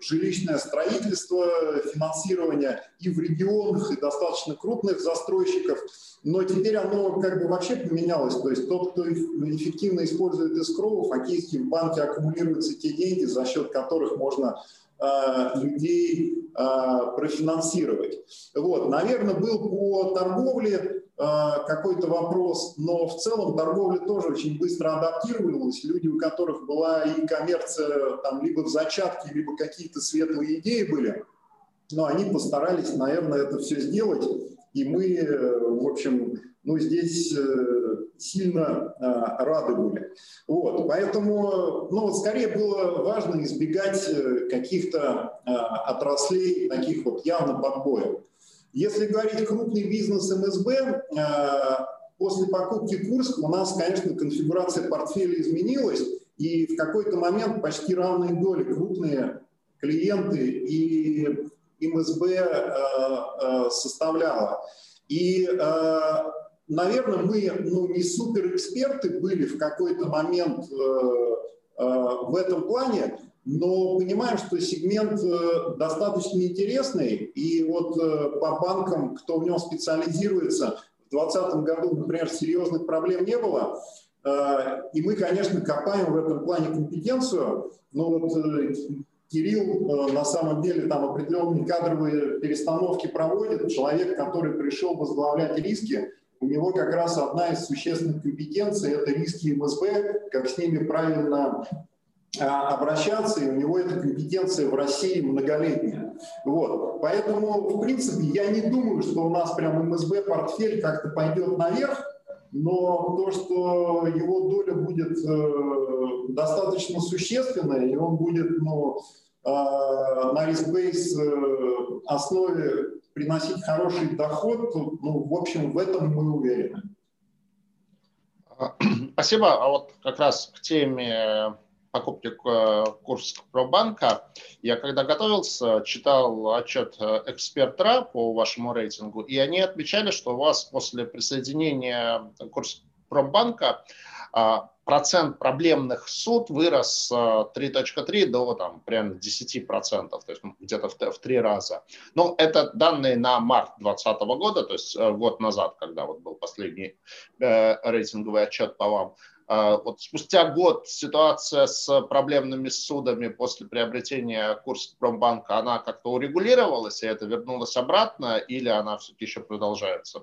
жилищное строительство, финансирование и в регионах, и достаточно крупных застройщиков. Но теперь оно как бы вообще поменялось. То есть тот, кто эффективно использует эскроу, фактически в банке аккумулируются те деньги, за счет которых можно э, людей э, профинансировать. Вот, наверное, был по торговле какой-то вопрос, но в целом торговля тоже очень быстро адаптировалась. Люди, у которых была и коммерция там либо в зачатке, либо какие-то светлые идеи были, но они постарались, наверное, это все сделать. И мы, в общем, ну, здесь э, сильно э, рады были. Вот, поэтому, ну, вот скорее было важно избегать э, каких-то отраслей таких вот явно подбоев. Если говорить крупный бизнес МСБ, после покупки Курска у нас, конечно, конфигурация портфеля изменилась, и в какой-то момент почти равные доли крупные клиенты и МСБ составляла. И наверное, мы ну, не суперэксперты были в какой-то момент э, э, в этом плане, но понимаем, что сегмент э, достаточно интересный, и вот э, по банкам, кто в нем специализируется, в 2020 году, например, серьезных проблем не было, э, и мы, конечно, копаем в этом плане компетенцию, но вот Кирилл на самом деле там определенные кадровые перестановки проводит, человек, который пришел возглавлять риски, у него как раз одна из существенных компетенций – это риски МСБ, как с ними правильно обращаться, и у него эта компетенция в России многолетняя. Вот. Поэтому, в принципе, я не думаю, что у нас прям МСБ портфель как-то пойдет наверх, но то, что его доля будет э, достаточно существенная, и он будет ну, э, на риск-бейс э, основе приносить хороший доход, ну, в общем, в этом мы уверены. [CLEARS THROAT] Спасибо. А вот как раз к теме покупки э, Курского пробанка. Я когда готовился, читал отчет э, экспертра по вашему рейтингу, и они отмечали, что у вас после присоединения Курского промбанка а, процент проблемных суд вырос с 3.3 до там, примерно 10%, то есть ну, где-то в, в три раза. Но это данные на март 2020 года, то есть э, год назад, когда вот был последний э, рейтинговый отчет по вам. Э, вот спустя год ситуация с проблемными судами после приобретения курса Промбанка, она как-то урегулировалась, и это вернулось обратно, или она все-таки еще продолжается?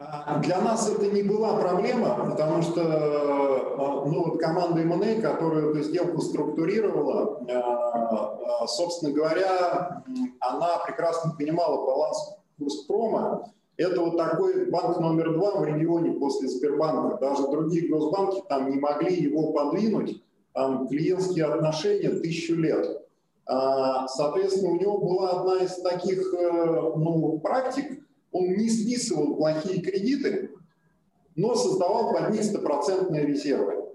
А, для нас это не была проблема, потому что а, ну, вот команда M&A, которая эту сделку структурировала, а, собственно говоря, она прекрасно понимала баланс Курспрома. Это вот такой банк номер два в регионе после Сбербанка. Даже другие госбанки там не могли его подвинуть. Там клиентские отношения тысячу лет. Соответственно, у него была одна из таких э, ну, практик, он не списывал плохие кредиты, но создавал под них стопроцентные резервы.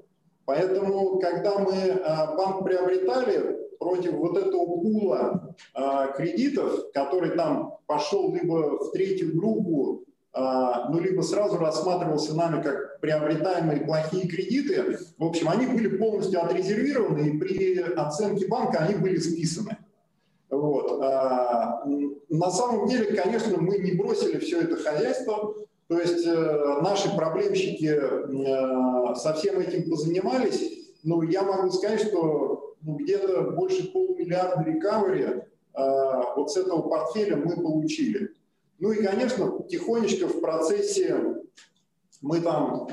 Поэтому, когда мы а, банк приобретали против вот этого пула а, кредитов, который там пошел либо в третью группу, а, ну, либо сразу рассматривался нами как приобретаемые плохие кредиты, в общем, они были полностью отрезервированы, и при оценке банка они были списаны. Вот. А, на самом деле, конечно, мы не бросили все это хозяйство, то есть э, наши проблемщики э, со всем этим позанимались, но я могу сказать, что ну, где-то больше полумиллиарда рекавери э, вот с этого портфеля мы получили. Ну и, конечно, тихонечко в процессе мы там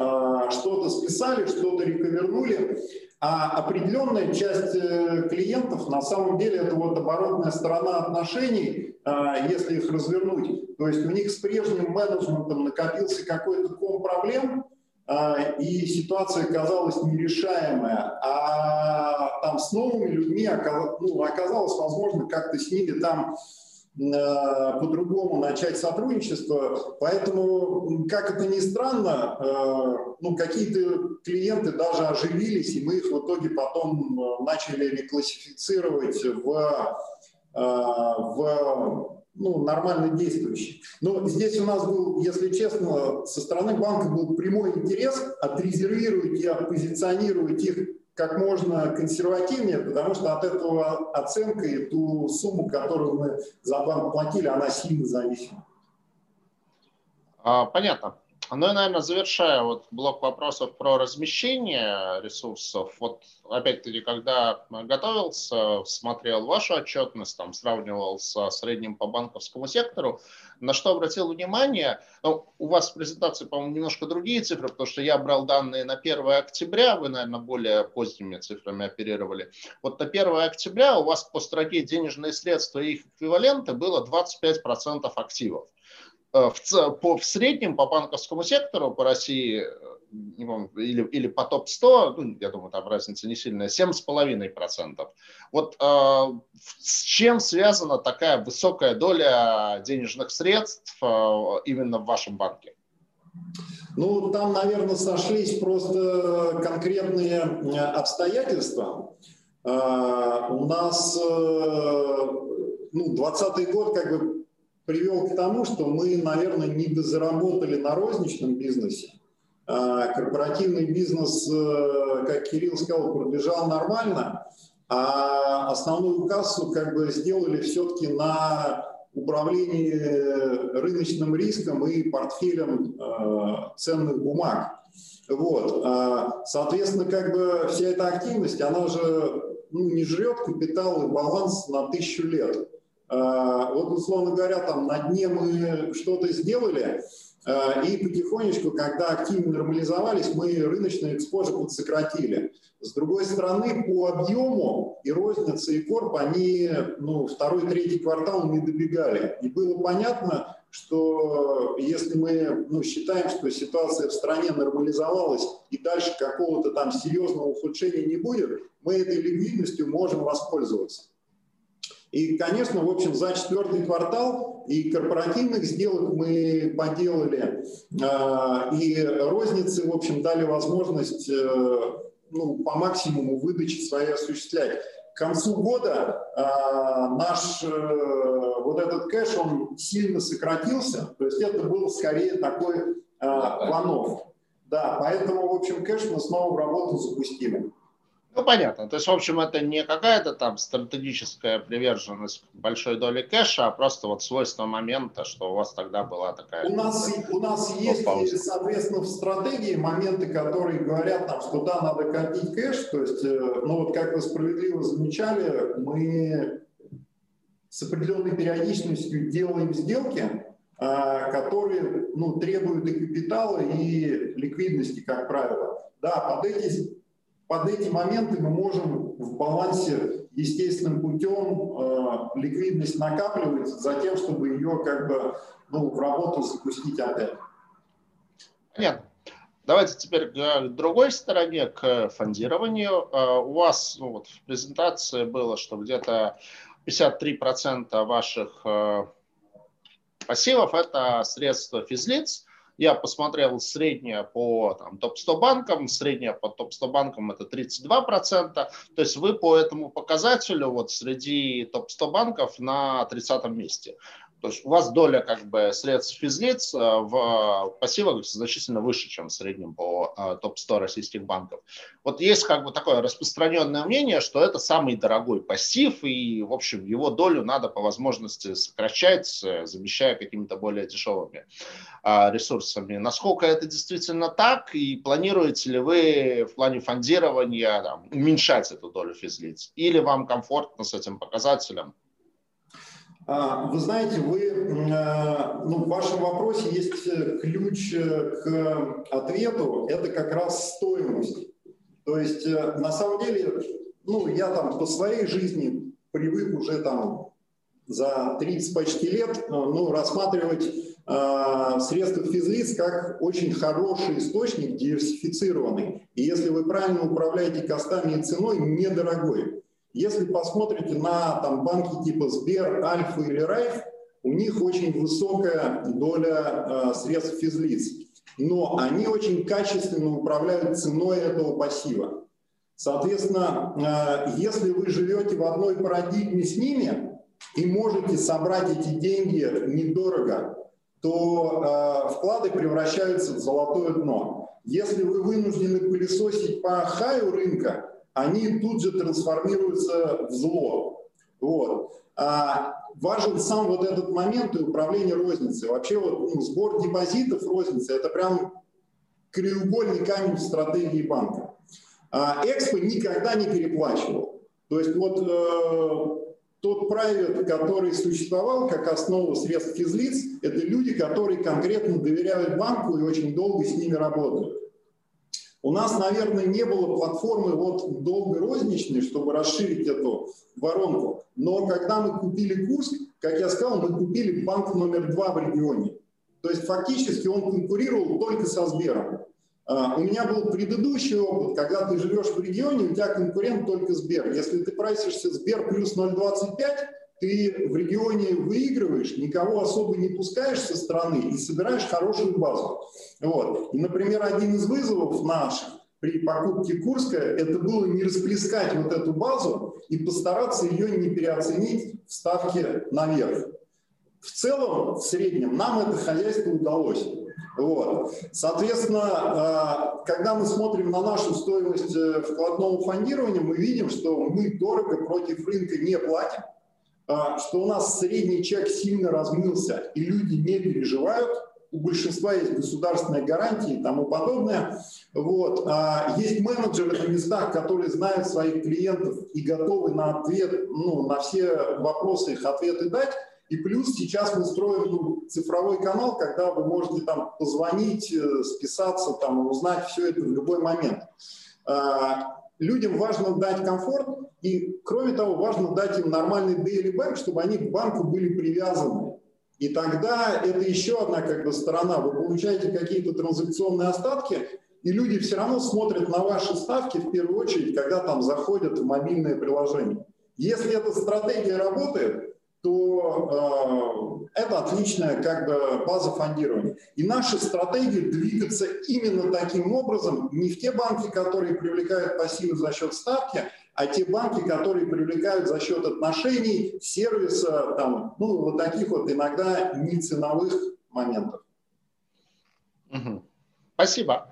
что-то списали, что-то рековернули. А определенная часть э, клиентов, на самом деле, это вот оборотная сторона отношений, а, если их развернуть. То есть у них с прежним менеджментом накопился какой-то ком проблем, а, и ситуация казалась нерешаемая, а там с новыми людьми ну, оказалось возможно как-то с ними там Э, по-другому начать сотрудничество. Поэтому, как это ни странно, э, ну, какие-то клиенты даже оживились, и мы их в итоге потом э, начали реклассифицировать в, в ну, нормально действующий. Но здесь у нас был, если честно, со стороны банка был прямой интерес отрезервировать и оппозиционировать их как можно консервативнее, потому что от этого оценка и ту сумму, которую мы за банк платили, она сильно зависит. А, понятно. Ну и, наверное, завершая вот блок вопросов про размещение ресурсов, вот опять-таки, когда готовился, смотрел вашу отчетность, там, сравнивал со средним по банковскому сектору, на что обратил внимание, ну, у вас в презентации, по-моему, немножко другие цифры, потому что я брал данные на 1 октября, вы, наверное, более поздними цифрами оперировали. Вот на 1 октября у вас по строке денежные средства и их эквиваленты было 25% активов. Э, в, по, в среднем по банковскому сектору по России не помню, или, или по топ-100, ну, я думаю, там разница не сильная, 7,5%. Вот э, с чем связана такая высокая доля денежных средств э, именно в вашем банке? Ну, там, наверное, сошлись просто конкретные э, обстоятельства. Э, у нас э, ну, 20 год как бы привел к тому, что мы, наверное, не дозаработали на розничном бизнесе. А, корпоративный бизнес, э, как Кирилл сказал, пробежал нормально, а основную кассу как бы сделали все-таки на управлении рыночным риском и портфелем э, ценных бумаг. Вот. А, соответственно, как бы вся эта активность, она же ну, не жрет капитал и баланс на тысячу лет. А, вот, условно говоря, там на дне мы что-то сделали, Э, и потихонечку, когда активы нормализовались, мы рыночный экспозит сократили. С другой стороны, по объему и розница, и корп, они ну, второй, третий квартал не добегали. И было понятно, что если мы ну, считаем, что ситуация в стране нормализовалась и дальше какого-то там серьезного ухудшения не будет, мы этой ликвидностью можем воспользоваться. И, конечно, в общем, за четвертый квартал и корпоративных сделок мы поделали, а, и розницы, в общем, дали возможность э, ну, по максимуму выдачи своей осуществлять. К концу года а, наш э, вот этот кэш, он сильно сократился, то есть это был скорее такой а, Да, поэтому, в общем, кэш мы снова в работу запустили. Ну, понятно. То есть, в общем, это не какая-то там стратегическая приверженность большой доле кэша, а просто вот свойство момента, что у вас тогда была такая... У нас, у нас есть, пауза. соответственно, в стратегии моменты, которые говорят нам, что да, надо копить кэш. То есть, э, ну вот как вы справедливо замечали, мы с определенной периодичностью делаем сделки, а, которые ну, требуют и капитала, и ликвидности, как правило. Да, под эти под эти моменты мы можем в балансе естественным путем э, ликвидность накапливать за тем, чтобы ее как бы ну, в работу запустить опять. Понятно. Давайте теперь к другой стороне, к фондированию. Э, у вас ну, вот в презентации было, что где-то 53% ваших э, пассивов – это средства физлиц, я посмотрел среднее по там, топ-100 банкам, среднее по топ-100 банкам это 32%. То есть вы по этому показателю вот среди топ-100 банков на 30 месте. То есть у вас доля как бы средств физлиц э, в пассивах значительно выше, чем в среднем по э, топ-100 российских банков. Вот есть как бы такое распространенное мнение, что это самый дорогой пассив, и, в общем, его долю надо по возможности сокращать, э, замещая какими-то более дешевыми ресурсами. Насколько это действительно так, и планируете ли вы в плане фондирования там, уменьшать эту долю физлиц, или вам комфортно с этим показателем? А, вы знаете, вы, э, ну, в вашем вопросе есть э, ключ э, к ответу, это как раз стоимость. То есть, на самом деле, ну, я там по своей жизни привык уже там за 30 почти лет ну, рассматривать э, средства физлиц как очень хороший источник, диверсифицированный. И если вы правильно управляете костами и ценой, недорогой. Если посмотрите на там, банки типа Сбер, Альфа или Райф, у них очень высокая доля э, средств физлиц, но они очень качественно управляют ценой этого пассива. Соответственно, э, если вы живете в одной парадигме с ними и можете собрать эти деньги недорого, то э, вклады превращаются в золотое дно. Если вы вынуждены пылесосить по хаю рынка, они тут же трансформируются в зло. Вот. А важен сам вот этот момент и управление розницей. Вообще вот ну, сбор депозитов розницы – это прям краеугольный камень в стратегии банка. А Экспо никогда не переплачивал. То есть вот э, тот прайвет, который существовал как основа средств физлиц, это люди, которые конкретно доверяют банку и очень долго с ними работают. У нас, наверное, не было платформы вот долгорозничной, чтобы расширить эту воронку. Но когда мы купили Курск, как я сказал, мы купили банк номер два в регионе. То есть фактически он конкурировал только со Сбером. А, у меня был предыдущий опыт, когда ты живешь в регионе, у тебя конкурент только Сбер. Если ты прайсишься Сбер плюс 0,25, ты в регионе выигрываешь, никого особо не пускаешь со стороны и собираешь хорошую базу. Вот. И, например, один из вызовов наших при покупке Курска, это было не расплескать вот эту базу и постараться ее не переоценить в ставке наверх. В целом, в среднем, нам это хозяйство удалось. Вот. Соответственно, а, когда мы смотрим на нашу стоимость э, вкладного фондирования, мы видим, что мы дорого против рынка не платим, что у нас средний чек сильно размылся, и люди не переживают, у большинства есть государственные гарантии и тому подобное. Вот. А есть менеджеры на местах, которые знают своих клиентов и готовы на ответ, ну, на все вопросы их ответы дать. И плюс сейчас мы строим ну, цифровой канал, когда вы можете там позвонить, э, списаться, там, узнать все это в любой момент. Людям важно дать комфорт, и кроме того, важно дать им нормальный daily bank, чтобы они к банку были привязаны. И тогда это еще одна как бы сторона. Вы получаете какие-то транзакционные остатки, и люди все равно смотрят на ваши ставки в первую очередь, когда там заходят в мобильное приложение. Если эта стратегия работает, то э, это отличная как бы база фондирования. И наша стратегия двигаться именно таким образом, не в те банки, которые привлекают пассивы за счет ставки, а те банки, которые привлекают за счет отношений, сервиса, там, ну, вот таких вот иногда неценовых моментов. Спасибо.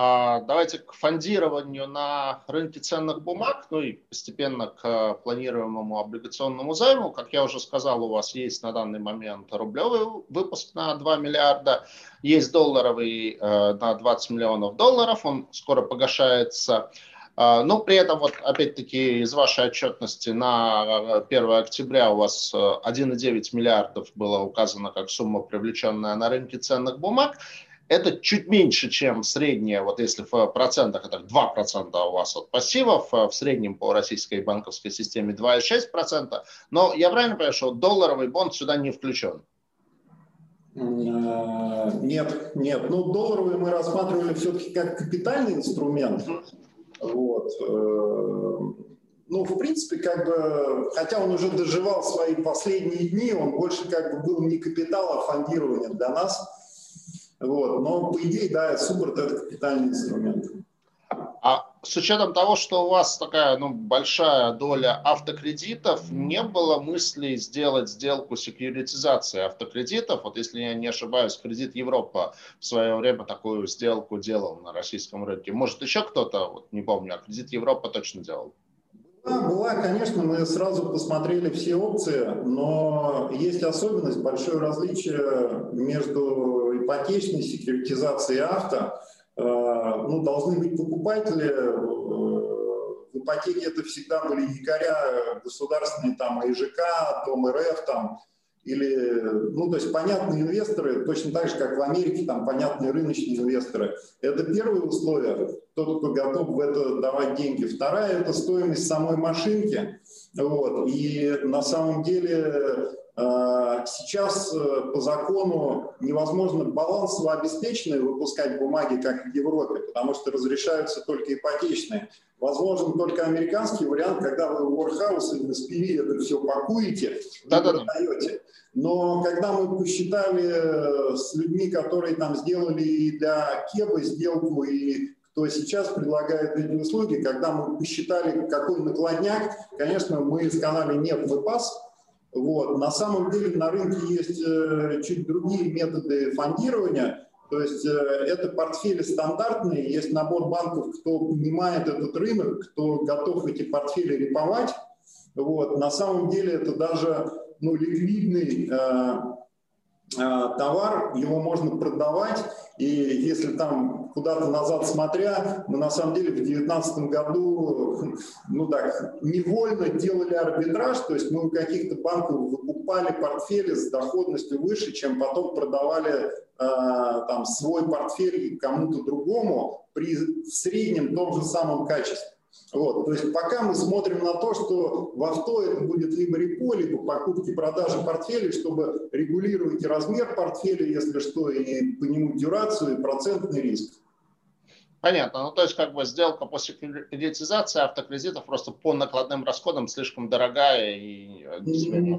А, давайте к фондированию на рынке ценных бумаг, ну и постепенно к планируемому облигационному займу. Как я уже сказал, у вас есть на данный момент рублевый выпуск на 2 миллиарда, есть долларовый э, на 20 миллионов долларов, он скоро погашается. А, но при этом, вот опять-таки, из вашей отчетности на 1 октября у вас 1,9 э, миллиардов было указано как сумма, привлеченная на рынке ценных бумаг это чуть меньше, чем средняя, вот если в процентах это 2% у вас от пассивов, в среднем по российской банковской системе 2,6%, но я правильно понимаю, что долларовый бонд сюда не включен? Э, нет, нет. Ну, долларовый мы рассматривали все-таки как капитальный инструмент. Вот. Э, ну, в принципе, как бы, хотя он уже доживал свои последние дни, он больше как бы был не капитал, а фондирование для нас. Вот. Но, по идее, да, суппорт – это капитальный инструмент. А с учетом того, что у вас такая ну, большая доля автокредитов, не было мысли сделать сделку секьюритизации автокредитов? Вот если я не ошибаюсь, кредит Европа в свое время такую сделку делал на российском рынке. Может, еще кто-то, вот, не помню, а кредит Европа точно делал? Да, была, конечно, мы сразу посмотрели все опции, но есть особенность, большое различие между ипотечной секьюритизацией авто. Э, ну, должны быть покупатели, э, в ипотеке это всегда были якоря государственные, там, ИЖК, Дом РФ, там, или, ну, то есть понятные инвесторы, точно так же, как в Америке, там понятные рыночные инвесторы. Это первое условие, тот, кто готов в это давать деньги. Вторая – это стоимость самой машинки. Вот. И на самом деле э, сейчас э, по закону невозможно балансово обеспеченные выпускать бумаги, как в Европе, потому что разрешаются только ипотечные. Возможен только американский вариант, когда вы в Warehouse или на SPV это все пакуете, да, да, продаете. Но когда мы посчитали э, с людьми, которые там сделали и для Кеба сделку, и кто сейчас предлагает эти услуги, когда мы посчитали, какой накладняк, конечно, мы сказали, нет, мы пас. Вот. На самом деле на рынке есть э, чуть другие методы фондирования, то есть э, это портфели стандартные, есть набор банков, кто понимает этот рынок, кто готов эти портфели реповать. Вот. На самом деле это даже ну, ликвидный э, Э, товар, его можно продавать, и если там куда-то назад смотря, мы на самом деле в 2019 году, ну так, невольно делали арбитраж, то есть мы у каких-то банков выкупали портфели с доходностью выше, чем потом продавали э, там свой портфель кому-то другому при среднем том же самом качестве. Вот, то есть пока мы смотрим на то, что в авто это будет либо репо, либо покупки продажи портфелей, чтобы регулировать и размер портфеля, если что, и по нему дюрацию, и процентный риск. Понятно. Ну, то есть, как бы сделка после кредитизации автокредитов просто по накладным расходам слишком дорогая и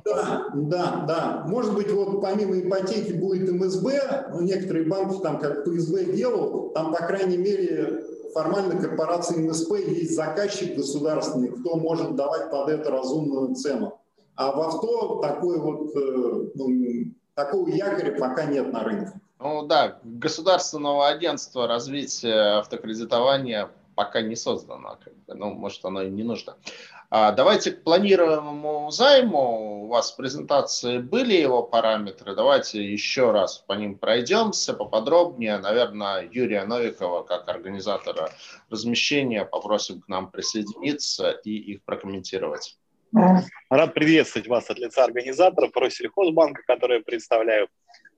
Да, да, да. Может быть, вот помимо ипотеки будет МСБ, ну, некоторые банки там как ПСБ делал, там, по крайней мере, формально корпорации МСП есть заказчик государственный, кто может давать под это разумную цену. А в авто такой вот, э, ну, такого якоря пока нет на рынке. Ну да, государственного агентства развития автокредитования пока не создано. Ну, может, оно и не нужно. А, давайте к планируемому займу. У вас в презентации были его параметры. Давайте еще раз по ним пройдемся поподробнее. Наверное, Юрия Новикова, как организатора размещения, попросим к нам присоединиться и их прокомментировать. Рад приветствовать вас от лица организаторов Россельхозбанка, который я представляю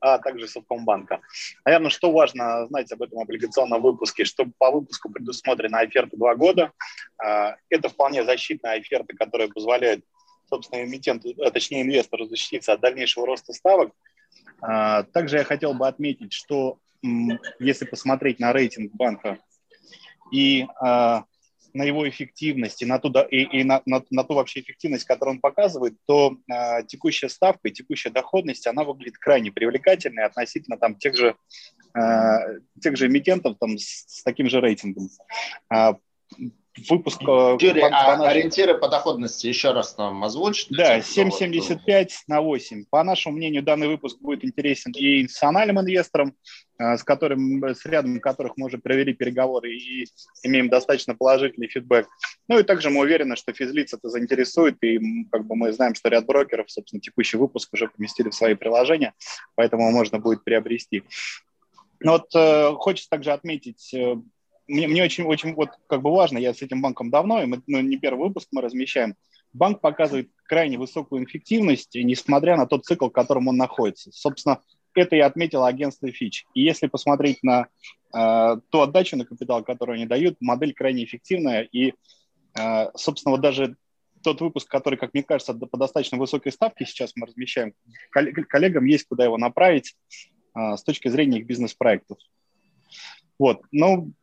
а также Совкомбанка. Наверное, что важно знать об этом облигационном выпуске, что по выпуску предусмотрена оферта два года. А, это вполне защитная оферта, которая позволяет, собственно, эмитенту, а точнее инвестору защититься от дальнейшего роста ставок. А, также я хотел бы отметить, что если посмотреть на рейтинг банка и на его эффективность и на ту, и, и на, на, на ту вообще эффективность, которую он показывает, то э, текущая ставка и текущая доходность, она выглядит крайне привлекательной относительно там тех же, э, тех же эмитентов там, с, с таким же рейтингом. Э, выпуск... Юрий, а нашему... ориентиры по доходности еще раз нам озвучить? Да, 7,75 на 8. По нашему мнению, данный выпуск будет интересен и институциональным инвесторам, с, которым, с рядом которых мы уже провели переговоры и имеем достаточно положительный фидбэк. Ну и также мы уверены, что физлиц это заинтересует, и как бы мы знаем, что ряд брокеров, собственно, текущий выпуск уже поместили в свои приложения, поэтому можно будет приобрести. Но вот э, хочется также отметить э, мне, мне очень, очень вот как бы важно, я с этим банком давно, и мы, ну, не первый выпуск мы размещаем. Банк показывает крайне высокую эффективность, несмотря на тот цикл, в котором он находится. Собственно, это и отметило агентство Fitch. И если посмотреть на э, ту отдачу на капитал, которую они дают, модель крайне эффективная. И, э, собственно, вот даже тот выпуск, который, как мне кажется, по достаточно высокой ставке сейчас мы размещаем, коллегам есть куда его направить э, с точки зрения их бизнес-проектов. Вот. Ну,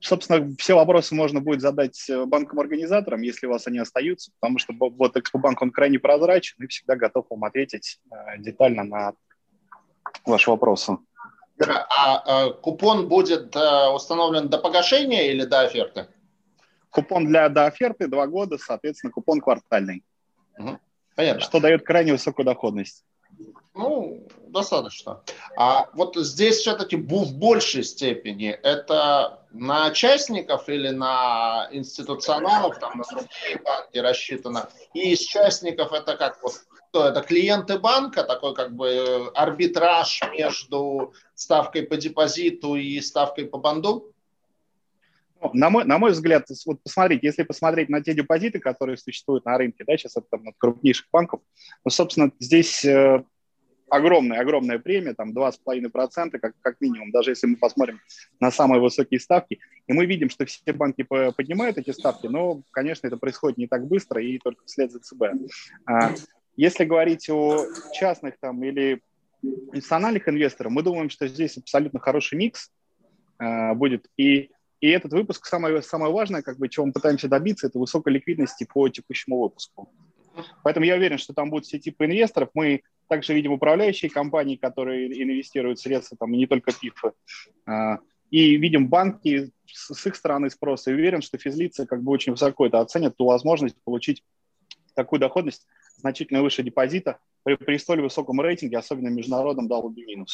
собственно, все вопросы можно будет задать э, банкам-организаторам, если у вас они остаются, потому что вот Экспобанк, он крайне прозрачен и всегда готов вам ответить э, детально на ваши вопросы. А, а купон будет э, установлен до погашения или до оферты? Купон для до оферты два года, соответственно, купон квартальный. Угу. Понятно. Что дает крайне высокую доходность. Ну, достаточно. А вот здесь все-таки в большей степени это на частников или на институционалов, там на другие банки рассчитано. И из частников это как вот кто это клиенты банка, такой как бы арбитраж между ставкой по депозиту и ставкой по банду? Ну, на мой, на мой взгляд, вот посмотрите, если посмотреть на те депозиты, которые существуют на рынке, да, сейчас это там, от крупнейших банков, ну, собственно, здесь э, огромная, огромная премия, там 2,5% как, как минимум, даже если мы посмотрим на самые высокие ставки. И мы видим, что все банки поднимают эти ставки, но, конечно, это происходит не так быстро и только вслед за ЦБ. А, если говорить о частных там или национальных инвесторах, мы думаем, что здесь абсолютно хороший микс а, будет. И, и этот выпуск, самое, самое важное, как бы, чего мы пытаемся добиться, это высокой ликвидности по текущему выпуску. Поэтому я уверен, что там будут все типы инвесторов. Мы также видим управляющие компании, которые инвестируют средства, там, и не только ПИФы. А, и видим банки с их стороны спроса. И уверен, что физлицы как бы очень высоко это оценят, ту возможность получить такую доходность значительно выше депозита при, при столь высоком рейтинге, особенно международном double B-.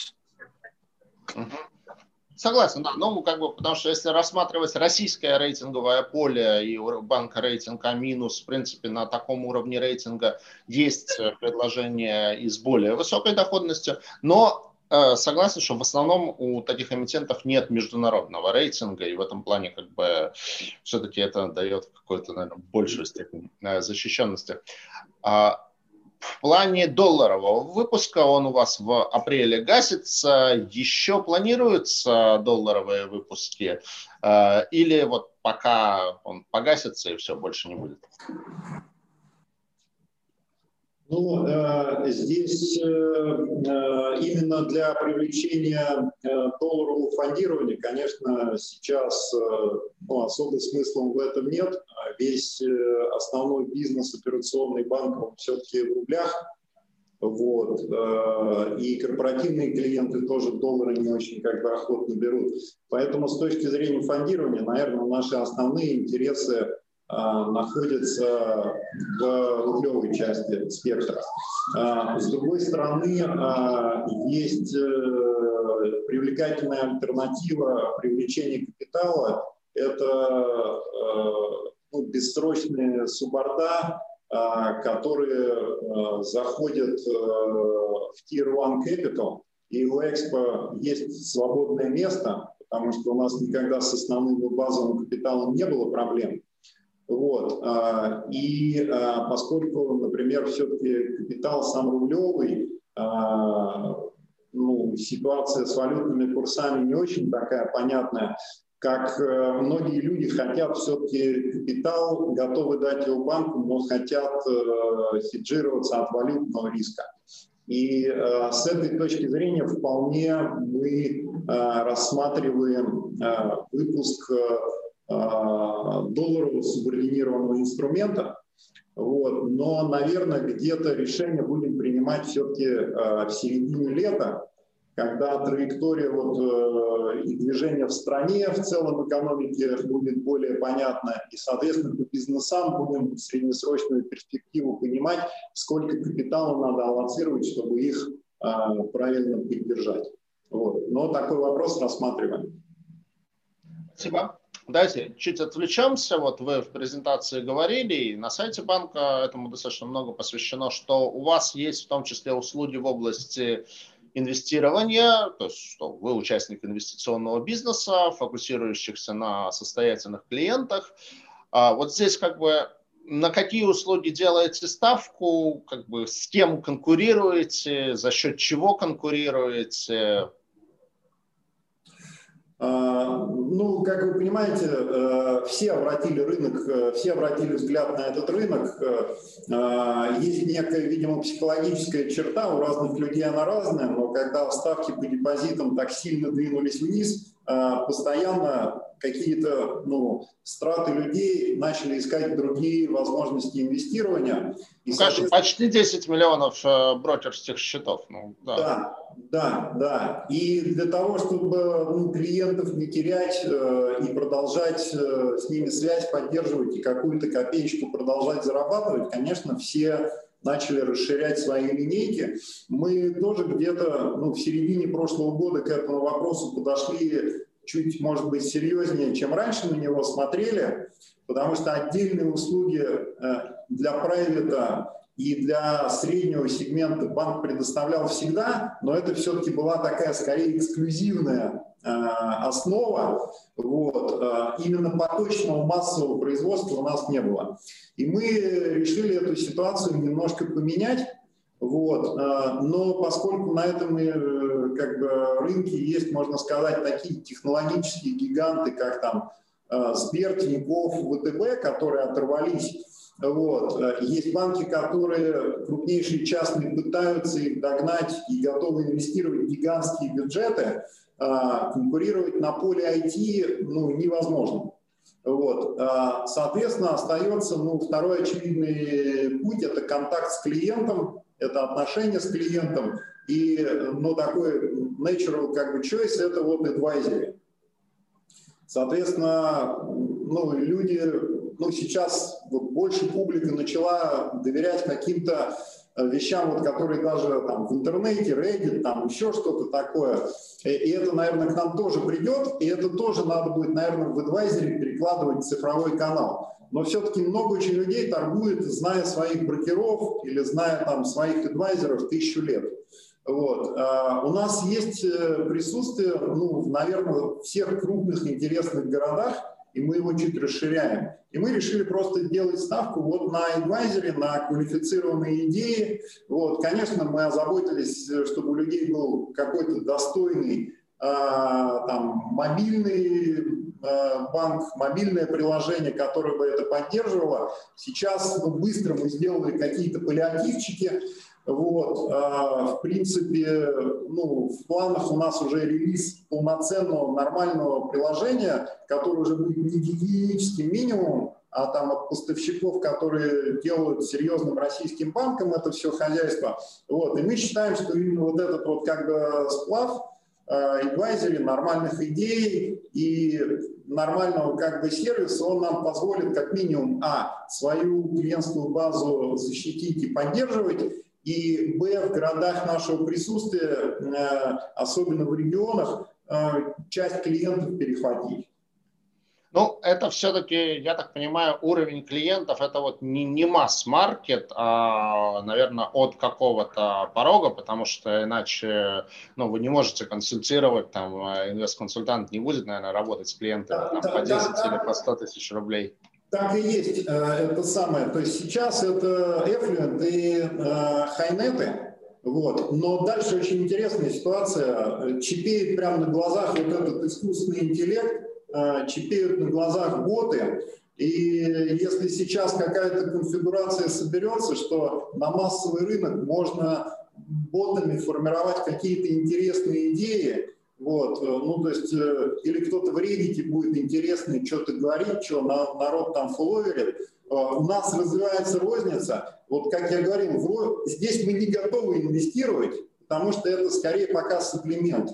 Согласен, да. Ну, как бы, потому что если рассматривать российское рейтинговое поле и банка рейтинг А минус, в принципе, на таком уровне рейтинга есть э, предложение и с более высокой доходностью, но э, согласен, что в основном у таких эмитентов нет международного рейтинга, и в этом плане как бы все-таки это дает какую-то, наверное, большую степень э, защищенности. В плане долларового выпуска он у вас в апреле гасится. Еще планируются долларовые выпуски? Э, или вот пока он погасится и все, больше не будет? Ну, э, здесь э, э, именно для привлечения долларового фондирования, конечно, сейчас ну, особо смысла в этом нет. Весь основной бизнес операционный банк все-таки в рублях. Вот. И корпоративные клиенты тоже доллары не очень как бы охотно берут. Поэтому с точки зрения фондирования, наверное, наши основные интересы а, находится в рублевой части спектра. А, с другой стороны, а, есть э, привлекательная альтернатива привлечения капитала. Это э, ну, бессрочные суборда, которые заходят э, в Tier 1 Capital, и у Экспо есть свободное место, потому что у нас никогда с основным базовым капиталом не было проблем. Вот. А, и а, поскольку, например, все-таки капитал сам рублевый, а, ну, ситуация с валютными курсами не очень такая понятная, как э, многие люди хотят все-таки капитал, готовы дать его банку, но хотят э, хеджироваться от валютного риска. И э, с этой точки зрения вполне мы рассматриваем выпуск а, долларового субординированного инструмента. Вот. Но, наверное, где-то решение будем принимать все-таки а, в середине лета, когда траектория вот, э, и движения в стране, в целом экономике будет более понятна, и, соответственно, по бизнесам будем среднесрочную перспективу понимать, сколько капитала надо аллоцировать, чтобы их правильно поддержать. Вот. Но такой вопрос рассматриваем. Спасибо. Давайте чуть отвлечемся. Вот вы в презентации говорили, и на сайте банка этому достаточно много посвящено, что у вас есть в том числе услуги в области инвестирования, то есть что вы участник инвестиционного бизнеса, фокусирующихся на состоятельных клиентах. А вот здесь как бы на какие услуги делаете ставку, как бы с кем конкурируете, за счет чего конкурируете, ну, как вы понимаете, э, все обратили рынок, э, все обратили взгляд на этот рынок. Э, а, есть некая, видимо, психологическая черта, у разных людей она разная, но когда ставки по депозитам так сильно двинулись вниз, постоянно какие-то ну, страты людей начали искать другие возможности инвестирования. И, ну, конечно, почти 10 миллионов брокерских счетов. Ну, да. да, да, да. И для того, чтобы ну, клиентов не терять э, и продолжать э, с ними связь поддерживать и какую-то копеечку продолжать зарабатывать, конечно, все начали расширять свои линейки. Мы тоже где-то ну, в середине прошлого года к этому вопросу подошли чуть, может быть, серьезнее, чем раньше на него смотрели, потому что отдельные услуги э, для прайвета и для среднего сегмента банк предоставлял всегда, но это все-таки была такая скорее эксклюзивная э, основа. Вот. Э, именно поточного массового производства у нас не было. И мы решили эту ситуацию немножко поменять. Вот. Но поскольку на этом э, как бы, рынке есть, можно сказать, такие технологические гиганты, как там э, Сбер, Тинькофф, ВТБ, которые оторвались вот. Есть банки, которые крупнейшие частные пытаются их догнать и готовы инвестировать гигантские бюджеты. А, конкурировать на поле IT ну, невозможно. Вот. А, соответственно, остается ну, второй очевидный путь – это контакт с клиентом, это отношение с клиентом. И ну, такой natural как бы choice – это вот advisory. Соответственно, ну, люди ну, сейчас вот больше публика начала доверять каким-то вещам, вот, которые даже там в интернете, Reddit, там еще что-то такое. И, и это, наверное, к нам тоже придет, и это тоже надо будет, наверное, в адвайзере перекладывать в цифровой канал. Но все-таки много очень людей торгует, зная своих брокеров или зная там своих адвайзеров тысячу лет. Вот. А у нас есть э, присутствие, ну, наверное, в всех крупных интересных городах, и мы его чуть расширяем. И мы решили просто делать ставку вот на адвайзере, на квалифицированные идеи. Вот. Конечно, мы озаботились, чтобы у людей был какой-то достойный а, там, мобильный а, банк, мобильное приложение, которое бы это поддерживало. Сейчас ну, быстро мы сделали какие-то паллиативчики, вот, а, в принципе, ну, в планах у нас уже релиз полноценного нормального приложения, которое уже будет не гигиеническим минимумом, а там от поставщиков, которые делают серьезным российским банкам это все хозяйство. Вот, и мы считаем, что именно вот этот вот как бы сплав адвайзере нормальных идей и нормального как бы сервиса, он нам позволит как минимум, а, свою клиентскую базу защитить и поддерживать, и Б, в городах нашего присутствия, э, особенно в регионах, э, часть клиентов перехватить. Ну, это все-таки, я так понимаю, уровень клиентов, это вот не, не масс-маркет, а, наверное, от какого-то порога, потому что иначе, ну, вы не можете консультировать, там, э, инвест-консультант не будет, наверное, работать с клиентами там, по 10 да, или по 100 тысяч рублей. Так и есть. Э, это самое. То есть сейчас это Effluent и Хайнеты. Вот. Но дальше очень интересная ситуация. Чипеет прямо на глазах вот этот искусственный интеллект, э, чипеют на глазах боты. И если сейчас какая-то конфигурация соберется, что на массовый рынок можно ботами формировать какие-то интересные идеи, вот, э, ну, то есть, э, или кто-то в Reddit будет интересный что-то говорить, что народ там фолловерит. Э, у нас развивается розница. Вот, как я говорил, здесь мы не готовы инвестировать, потому что это скорее пока сапплемент.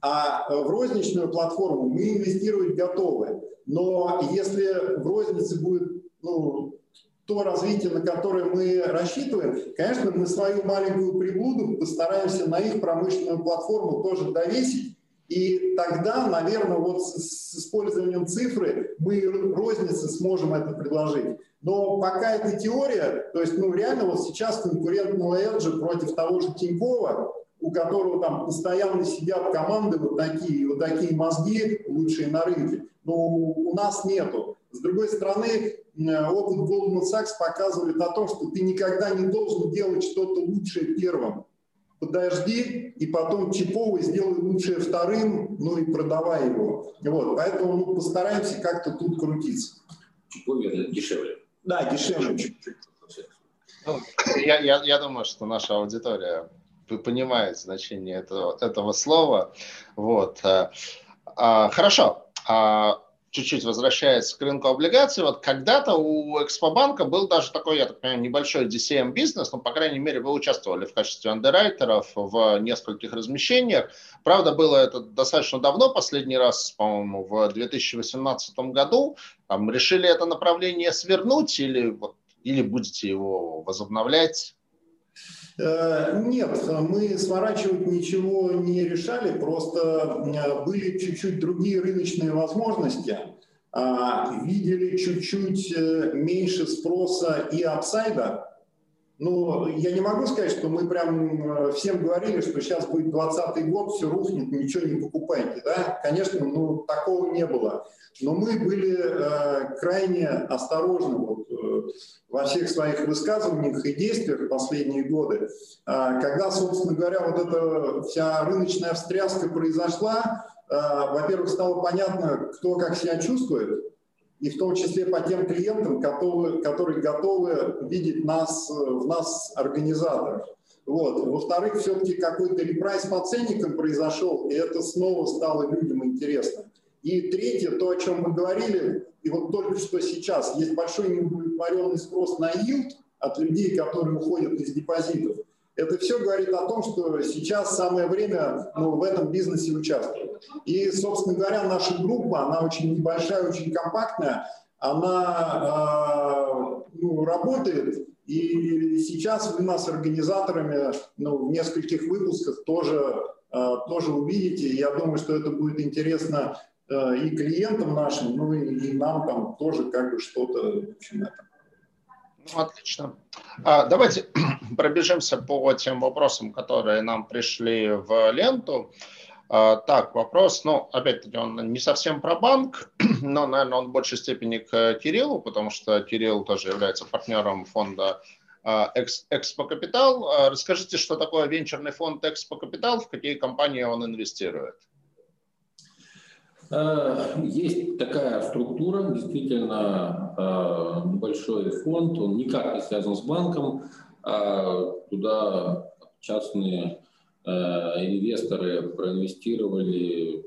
А в розничную платформу мы инвестировать готовы. Но если в рознице будет ну, то развитие, на которое мы рассчитываем, конечно, мы свою маленькую приблуду постараемся на их промышленную платформу тоже довесить, и тогда, наверное, вот с, использованием цифры мы розницы сможем это предложить. Но пока это теория, то есть, ну, реально вот сейчас конкурентного Эджи против того же Тинькова, у которого там постоянно сидят команды вот такие, вот такие мозги лучшие на рынке, но у нас нету. С другой стороны, опыт Goldman Sachs показывает о том, что ты никогда не должен делать что-то лучшее первым подожди, и потом чиповый сделай лучшее вторым, ну и продавай его. Вот, поэтому ну, постараемся как-то тут крутиться. Чиповый дешевле. Да, дешевле чуть-чуть. Ну, я, я, я думаю, что наша аудитория понимает значение этого, этого слова. Вот. Э, а, хорошо. А, чуть-чуть возвращаясь к рынку облигаций, вот когда-то у Экспобанка был даже такой, я так понимаю, небольшой DCM-бизнес, ну, по крайней мере, вы участвовали в качестве андеррайтеров в нескольких размещениях. Правда, было это достаточно давно, последний раз, по-моему, в 2018 году. Там, решили это направление свернуть или, вот, или будете его возобновлять? Э, нет, мы сворачивать ничего не решали, просто э, были чуть-чуть другие рыночные возможности, а, видели чуть-чуть э, меньше спроса и апсайда, ну, я не могу сказать, что мы прям всем говорили, что сейчас будет 20 год, все рухнет, ничего не покупайте. Да? Конечно, ну, такого не было. Но мы были э, крайне осторожны вот, э, во всех своих высказываниях и действиях последние годы. Э, когда, собственно говоря, вот эта вся рыночная встряска произошла, э, во-первых, стало понятно, кто как себя чувствует, и в том числе по тем клиентам, которые, которые готовы видеть нас, в нас организаторов. Вот. Во-вторых, все-таки какой-то репрайс по ценникам произошел, и это снова стало людям интересно. И третье, то, о чем мы говорили, и вот только что сейчас, есть большой неудовлетворенный спрос на yield от людей, которые уходят из депозитов. Это все говорит о том, что сейчас самое время ну, в этом бизнесе участвовать. И, собственно говоря, наша группа, она очень небольшая, очень компактная, она э, ну, работает И сейчас вы нас организаторами ну, в нескольких выпусках тоже, тоже увидите. Я думаю, что это будет интересно и клиентам нашим, ну и, и нам там тоже как бы что-то, в общем, это ну, отлично. А, давайте [CLEARS THROAT] пробежимся по тем вопросам, которые нам пришли в ленту. А, так, вопрос, ну, опять-таки, он не совсем про банк, [CLEARS THROAT] но, наверное, он в большей степени к Кириллу, потому что Кирилл тоже является партнером фонда а, Экспо Капитал. Расскажите, что такое венчурный фонд Экспо Капитал, в какие компании он инвестирует? Э, есть такая структура, действительно э, небольшой фонд, он никак не связан с банком, а туда частные э, инвесторы проинвестировали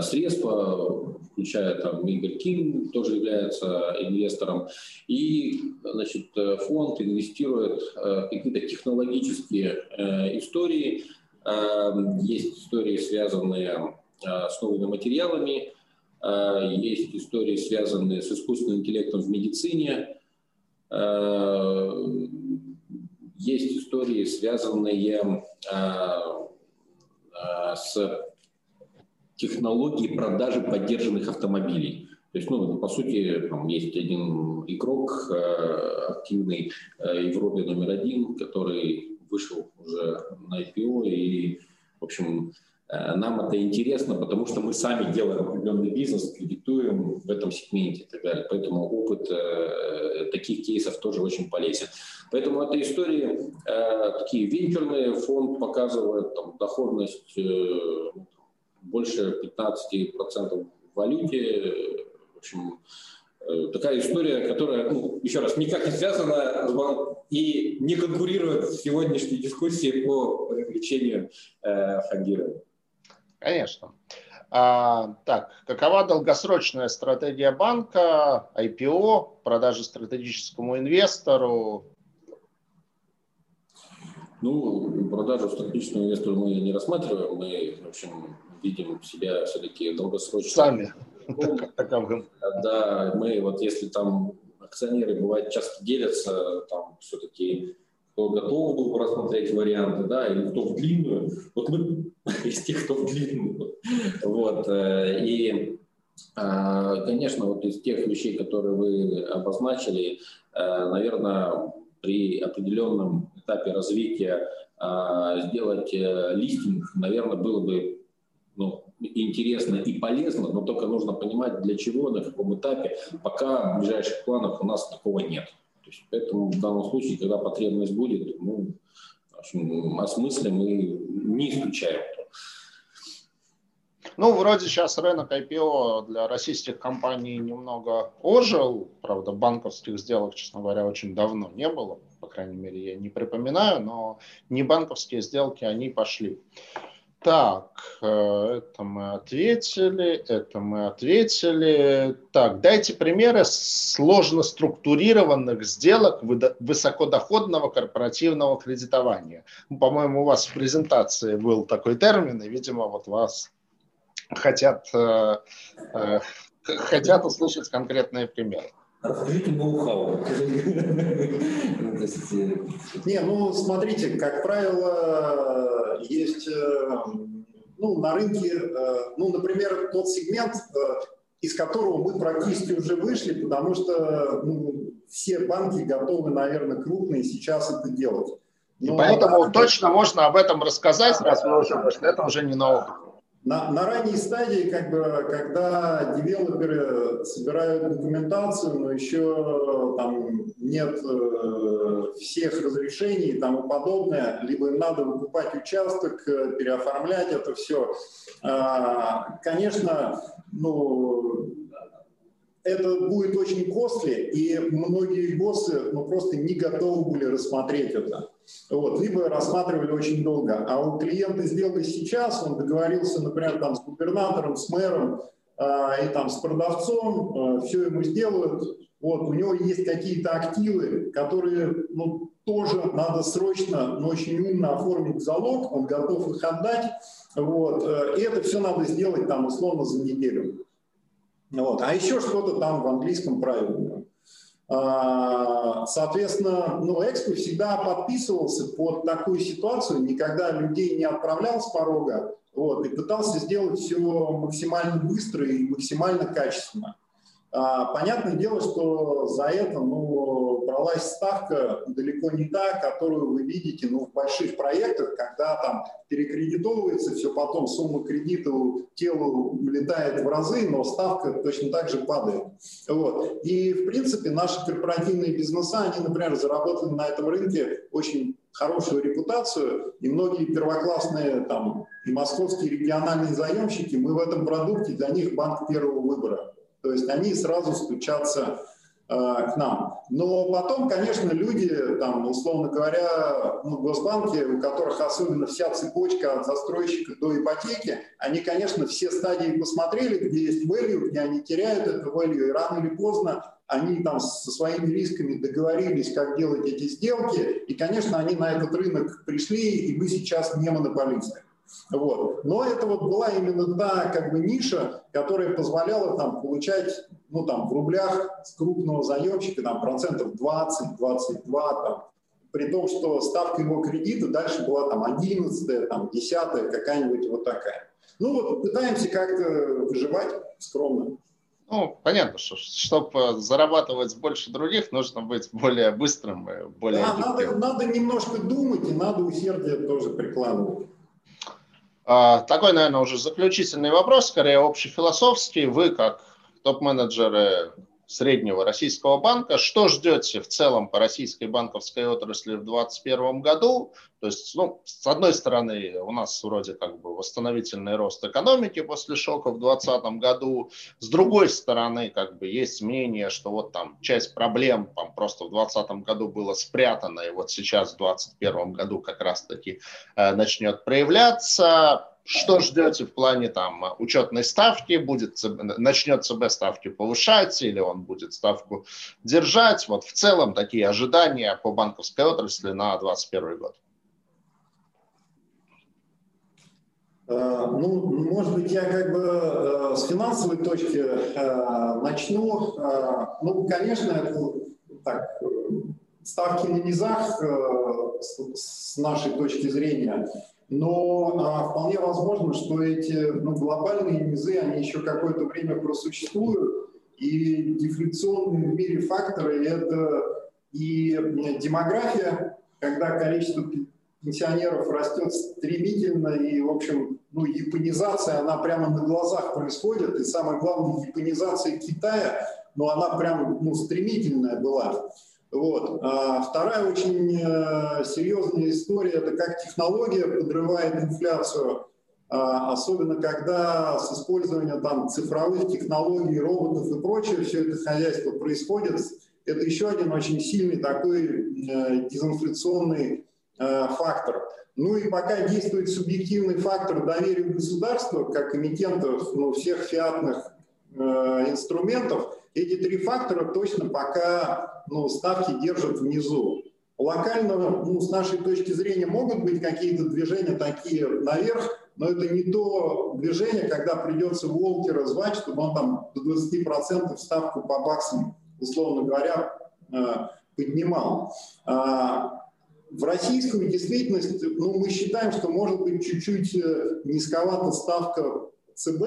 средства, включая там Игорь Ким, тоже является инвестором. И значит, фонд инвестирует какие-то технологические истории, есть истории, связанные э, с новыми материалами, э, есть истории, связанные с искусственным интеллектом в медицине, э, есть истории, связанные с технологией продажи поддержанных автомобилей. То есть, ну, по сути, там есть один игрок активный Европе номер один, который вышел уже на IPO, и, в общем, э, нам это интересно, потому что мы сами делаем определенный бизнес, кредитуем в этом сегменте и так далее. Поэтому опыт э, таких кейсов тоже очень полезен. Поэтому эта история, э, такие венчурные, фонд показывает там, доходность э, больше 15% в валюте. В общем, Э, такая история, которая, ну, еще раз, никак не связана и не конкурирует в сегодняшней дискуссии по привлечению э, фондирования. Конечно. А, так, какова долгосрочная стратегия банка, IPO, продажи стратегическому инвестору? Ну, продажу стратегическому инвестору мы не рассматриваем. Мы, в общем, видим себя все-таки долгосрочно. Сами. [LAUGHS] Да, мы вот если там акционеры бывают часто делятся, там все-таки кто готов был рассмотреть варианты, да, или кто в длинную. Вот мы [LAUGHS] из тех, кто в длинную. Вот. Э, и, а, конечно, вот из тех вещей, которые вы обозначили, э, наверное, при определенном этапе развития сделать э, листинг, наверное, было бы ну, интересно и полезно, но только нужно понимать, для чего, на каком этапе. Пока в ближайших планах у нас такого нет. То есть, поэтому в данном случае, когда потребность будет, ну, осмыслим и не исключаем. Ну, вроде сейчас рынок IPO для российских компаний немного ожил. Правда, банковских сделок, честно говоря, очень давно не было. По крайней мере, я не припоминаю, но не банковские сделки, они пошли. Так, э, это мы ответили, это мы ответили. Так, дайте примеры сложно структурированных сделок высокодоходного корпоративного кредитования. Ну, по-моему, у вас в презентации был такой термин, и, видимо, вот вас хотят, э, э, хотят услышать конкретные примеры. Расскажите [LAUGHS] ноу-хау. Не, ну смотрите, как правило, есть ну, на рынке, ну, например, тот сегмент, из которого мы практически уже вышли, потому что ну, все банки готовы, наверное, крупные сейчас это делать. Но, И поэтому а, точно можно об этом рассказать, раз мы уже вышли. Это уже не ноу-хау. На, на ранней стадии, как бы, когда девелоперы собирают документацию, но еще там нет э, всех разрешений и тому подобное, либо им надо выкупать участок, э, переоформлять это все. Э, конечно, ну, это будет очень костли, и многие боссы ну, просто не готовы были рассмотреть это. Вот, либо рассматривали очень долго. А у клиента сделали сейчас, он договорился, например, там, с губернатором, с мэром э, и там, с продавцом, э, все ему сделают. Вот, у него есть какие-то активы, которые ну, тоже надо срочно, но очень умно оформить залог, он готов их отдать. Вот, э, и это все надо сделать там условно за неделю. Вот. А еще что-то там в английском правиле. А, соответственно, ну, Экспо всегда подписывался под такую ситуацию, никогда людей не отправлял с порога, вот, и пытался сделать все максимально быстро и максимально качественно. А, понятное дело, что за это ну, бралась ставка далеко не та, которую вы видите ну, в больших проектах, когда там перекредитовывается все, потом сумма кредита телу летает в разы, но ставка точно так же падает. Вот. И, в принципе, наши корпоративные бизнеса, они, например, заработали на этом рынке очень хорошую репутацию, и многие первоклассные там и московские региональные заемщики, мы в этом продукте для них банк первого выбора. То есть они сразу стучатся э, к нам. Но потом, конечно, люди, там, условно говоря, ну, госбанки, у которых особенно вся цепочка от застройщика до ипотеки, они, конечно, все стадии посмотрели, где есть value, где они теряют это value, и рано или поздно они там со своими рисками договорились, как делать эти сделки, и, конечно, они на этот рынок пришли, и мы сейчас не монополисты. Вот. Но это вот была именно та как бы ниша, которая позволяла там получать ну, там, в рублях с крупного заемщика там, процентов 20-22, там, при том, что ставка его кредита дальше была там 11 там 10 какая-нибудь вот такая. Ну вот пытаемся как-то выживать скромно. Ну, понятно, что чтобы зарабатывать больше других, нужно быть более быстрым и более да, надо, надо немножко думать и надо усердие тоже прикладывать. А, такой, наверное, уже заключительный вопрос, скорее общефилософский. Вы, как топ-менеджеры среднего российского банка, что ждете в целом по российской банковской отрасли в 2021 году? То есть, ну, с одной стороны, у нас вроде как бы восстановительный рост экономики после шока в 2020 году. С другой стороны, как бы есть мнение, что вот там часть проблем там, просто в 2020 году было спрятано, и вот сейчас в 2021 году как раз-таки э, начнет проявляться что ждете в плане там учетной ставки? Будет, начнет ЦБ ставки повышать или он будет ставку держать? Вот в целом такие ожидания по банковской отрасли на 2021 год. Э, ну, может быть, я как бы э, с финансовой точки э, начну. Ну, конечно, это так, ставки на низах с нашей точки зрения но а, вполне возможно, что эти ну, глобальные низы, они еще какое-то время просуществуют, и дефляционные в мире факторы – это и демография, когда количество пенсионеров растет стремительно, и, в общем, ну, японизация, она прямо на глазах происходит, и самое главное, японизация Китая, ну, она прям ну, стремительная была. Вот. А вторая очень э, серьезная история – это как технология подрывает инфляцию, а, особенно когда с использованием там, цифровых технологий, роботов и прочее все это хозяйство происходит. Это еще один очень сильный такой э, дезинфляционный э, фактор. Ну и пока действует субъективный фактор доверия государства, как эмитентов ну, всех фиатных инструментов, эти три фактора точно пока ну, ставки держат внизу. Локально, ну, с нашей точки зрения, могут быть какие-то движения такие наверх, но это не то движение, когда придется Волкера звать, чтобы он там до 20% ставку по баксам, условно говоря, э, поднимал. А, в российскую действительность ну, мы считаем, что может быть чуть-чуть э, низковата ставка ЦБ,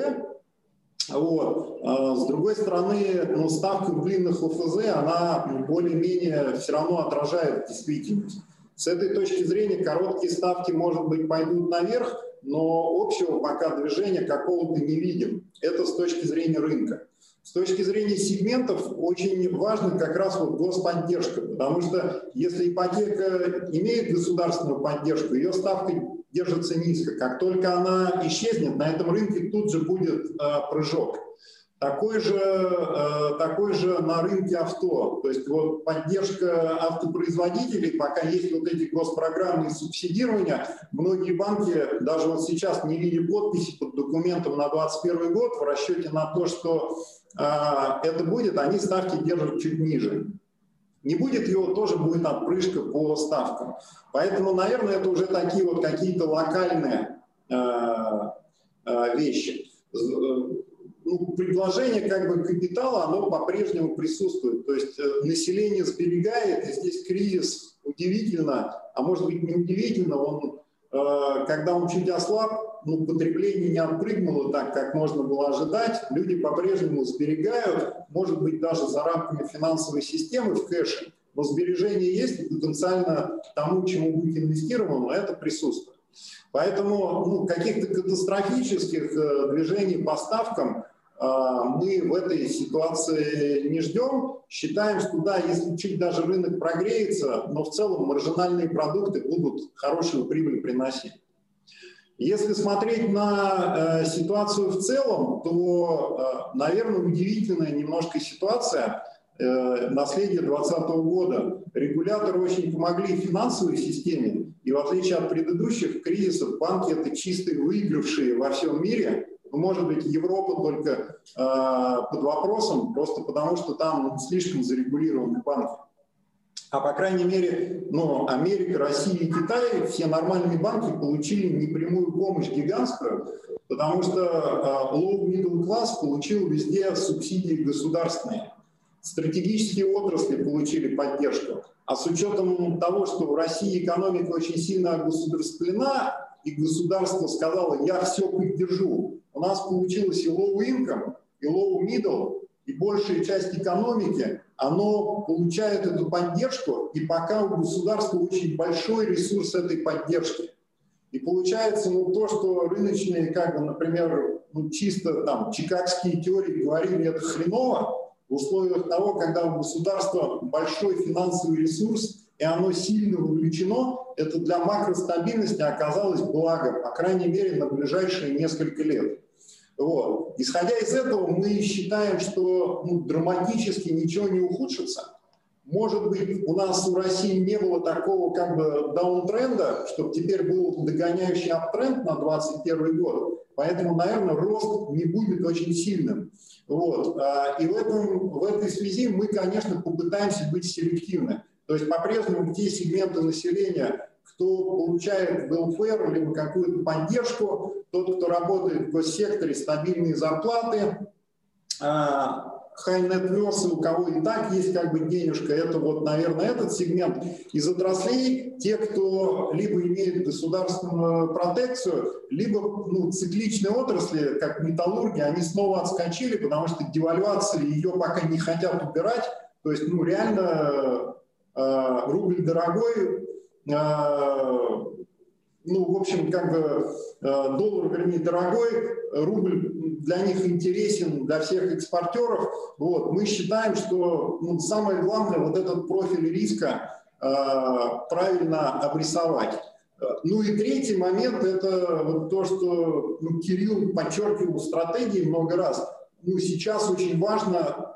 вот. А с другой стороны, ну, ставка длинных ОФЗ, она более-менее все равно отражает действительность. С этой точки зрения короткие ставки, может быть, пойдут наверх, но общего пока движения какого-то не видим. Это с точки зрения рынка. С точки зрения сегментов очень важно как раз вот господдержка, потому что если ипотека имеет государственную поддержку, ее ставка держится низко. Как только она исчезнет, на этом рынке тут же будет э, прыжок. Такой же, э, такой же на рынке авто. То есть вот поддержка автопроизводителей, пока есть вот эти госпрограммы субсидирования, многие банки даже вот сейчас не видя подписи под документом на 2021 год в расчете на то, что э, это будет, они ставки держат чуть ниже. Не будет его, тоже будет отпрыжка по ставкам. Поэтому, наверное, это уже такие вот какие-то локальные э, э, вещи. ну, предложение как бы капитала, оно по-прежнему присутствует. То есть э, население сберегает, и здесь кризис удивительно, а может быть не удивительно, он, э, когда он чуть ослаб, ну, потребление не отпрыгнуло так, как можно было ожидать. Люди по-прежнему сберегают, может быть, даже за рамками финансовой системы в кэше, но сбережения есть, потенциально тому, чему будет инвестировано, это присутствует. Поэтому ну, каких-то катастрофических э, движений по ставкам э, мы в этой ситуации не ждем. Считаем, что да, если чуть даже рынок прогреется, но в целом маржинальные продукты будут хорошую прибыль приносить. Если смотреть на э, ситуацию в целом, то, э, наверное, удивительная немножко ситуация э, наследия 2020 года. Регуляторы очень помогли финансовой системе, и в отличие от предыдущих кризисов, банки это чистые выигравшие во всем мире. Ну, может быть, Европа только э, под вопросом, просто потому что там слишком зарегулированы банки. А по крайней мере, ну, Америка, Россия и Китай, все нормальные банки получили непрямую помощь гигантскую, потому что э, low middle class получил везде субсидии государственные. Стратегические отрасли получили поддержку. А с учетом того, что в России экономика очень сильно государствлена, и государство сказало, я все поддержу, у нас получилось и low income, и low middle, и большая часть экономики, оно получает эту поддержку, и пока у государства очень большой ресурс этой поддержки. И получается ну, то, что рыночные, как бы, например, ну, чисто там чикагские теории говорили, это хреново, в условиях того, когда у государства большой финансовый ресурс, и оно сильно вовлечено, это для макростабильности оказалось благом, по крайней мере, на ближайшие несколько лет. Вот. Исходя из этого, мы считаем, что ну, драматически ничего не ухудшится. Может быть, у нас в России не было такого как бы даунтренда, чтобы теперь был догоняющий аптренд на 2021 год. Поэтому, наверное, рост не будет очень сильным. Вот. А, и в, этом, в этой связи мы, конечно, попытаемся быть селективны. То есть по-прежнему те сегменты населения, кто получает welfare, либо какую-то поддержку, тот, кто работает в госсекторе, стабильные зарплаты, а, high net worth, у кого и так есть как бы денежка, это вот, наверное, этот сегмент. Из отраслей, те, кто либо имеет государственную протекцию, либо ну, цикличные отрасли, как металлурги, они снова отскочили, потому что девальвация ее пока не хотят убирать, то есть, ну, реально э, рубль дорогой, э, ну, в общем, как бы э, доллар, вернее, дорогой, рубль для них интересен, для всех экспортеров. Вот. Мы считаем, что ну, самое главное вот этот профиль риска э, правильно обрисовать. Ну и третий момент – это вот то, что ну, Кирилл подчеркивал в стратегии много раз. Ну, сейчас очень важно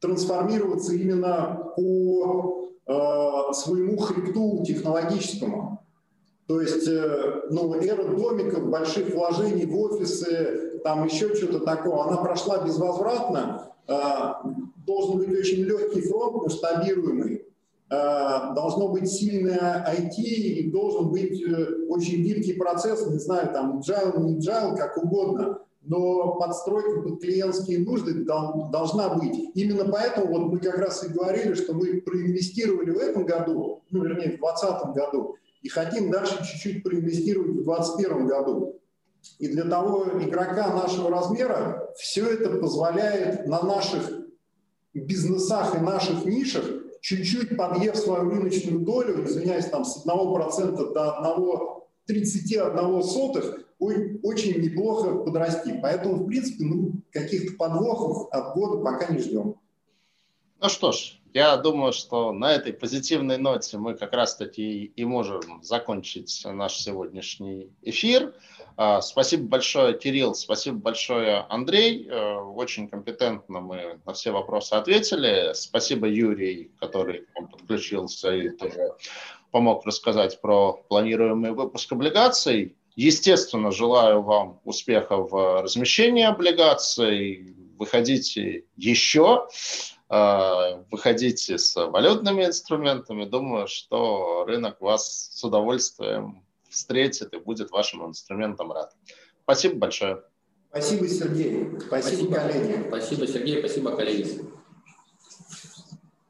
трансформироваться именно по э, своему хребту технологическому. То есть, э, ну, эра домиков, больших вложений в офисы, там еще что-то такое, она прошла безвозвратно. А, должен быть очень легкий фронт, масштабируемый. А, должно быть сильное IT и должен быть э, очень гибкий процесс, не знаю, там, agile, не agile, как угодно, но подстройка под клиентские нужды должна быть. Именно поэтому вот мы как раз и говорили, что мы проинвестировали в этом году, ну, вернее, в 2020 году, и хотим дальше чуть-чуть проинвестировать в 2021 году. И для того игрока нашего размера все это позволяет на наших бизнесах и наших нишах чуть-чуть подъев свою рыночную долю, извиняюсь, там с 1% до 1,31 сотых, очень неплохо подрасти. Поэтому, в принципе, ну, каких-то подвохов от года пока не ждем. Ну что ж, я думаю, что на этой позитивной ноте мы как раз-таки и можем закончить наш сегодняшний эфир. А, спасибо большое, Кирилл, спасибо большое, Андрей. Э, очень компетентно мы на все вопросы ответили. Спасибо, Юрий, который подключился и помог рассказать про планируемый выпуск облигаций. Естественно, желаю вам успеха в размещении облигаций. Выходите еще. Э, выходите с валютными инструментами. Думаю, что рынок вас с удовольствием встретит и будет вашим инструментом рад. Спасибо большое. Спасибо, Сергей. Спасибо, спасибо коллеги. Спасибо, Сергей. Спасибо, коллеги.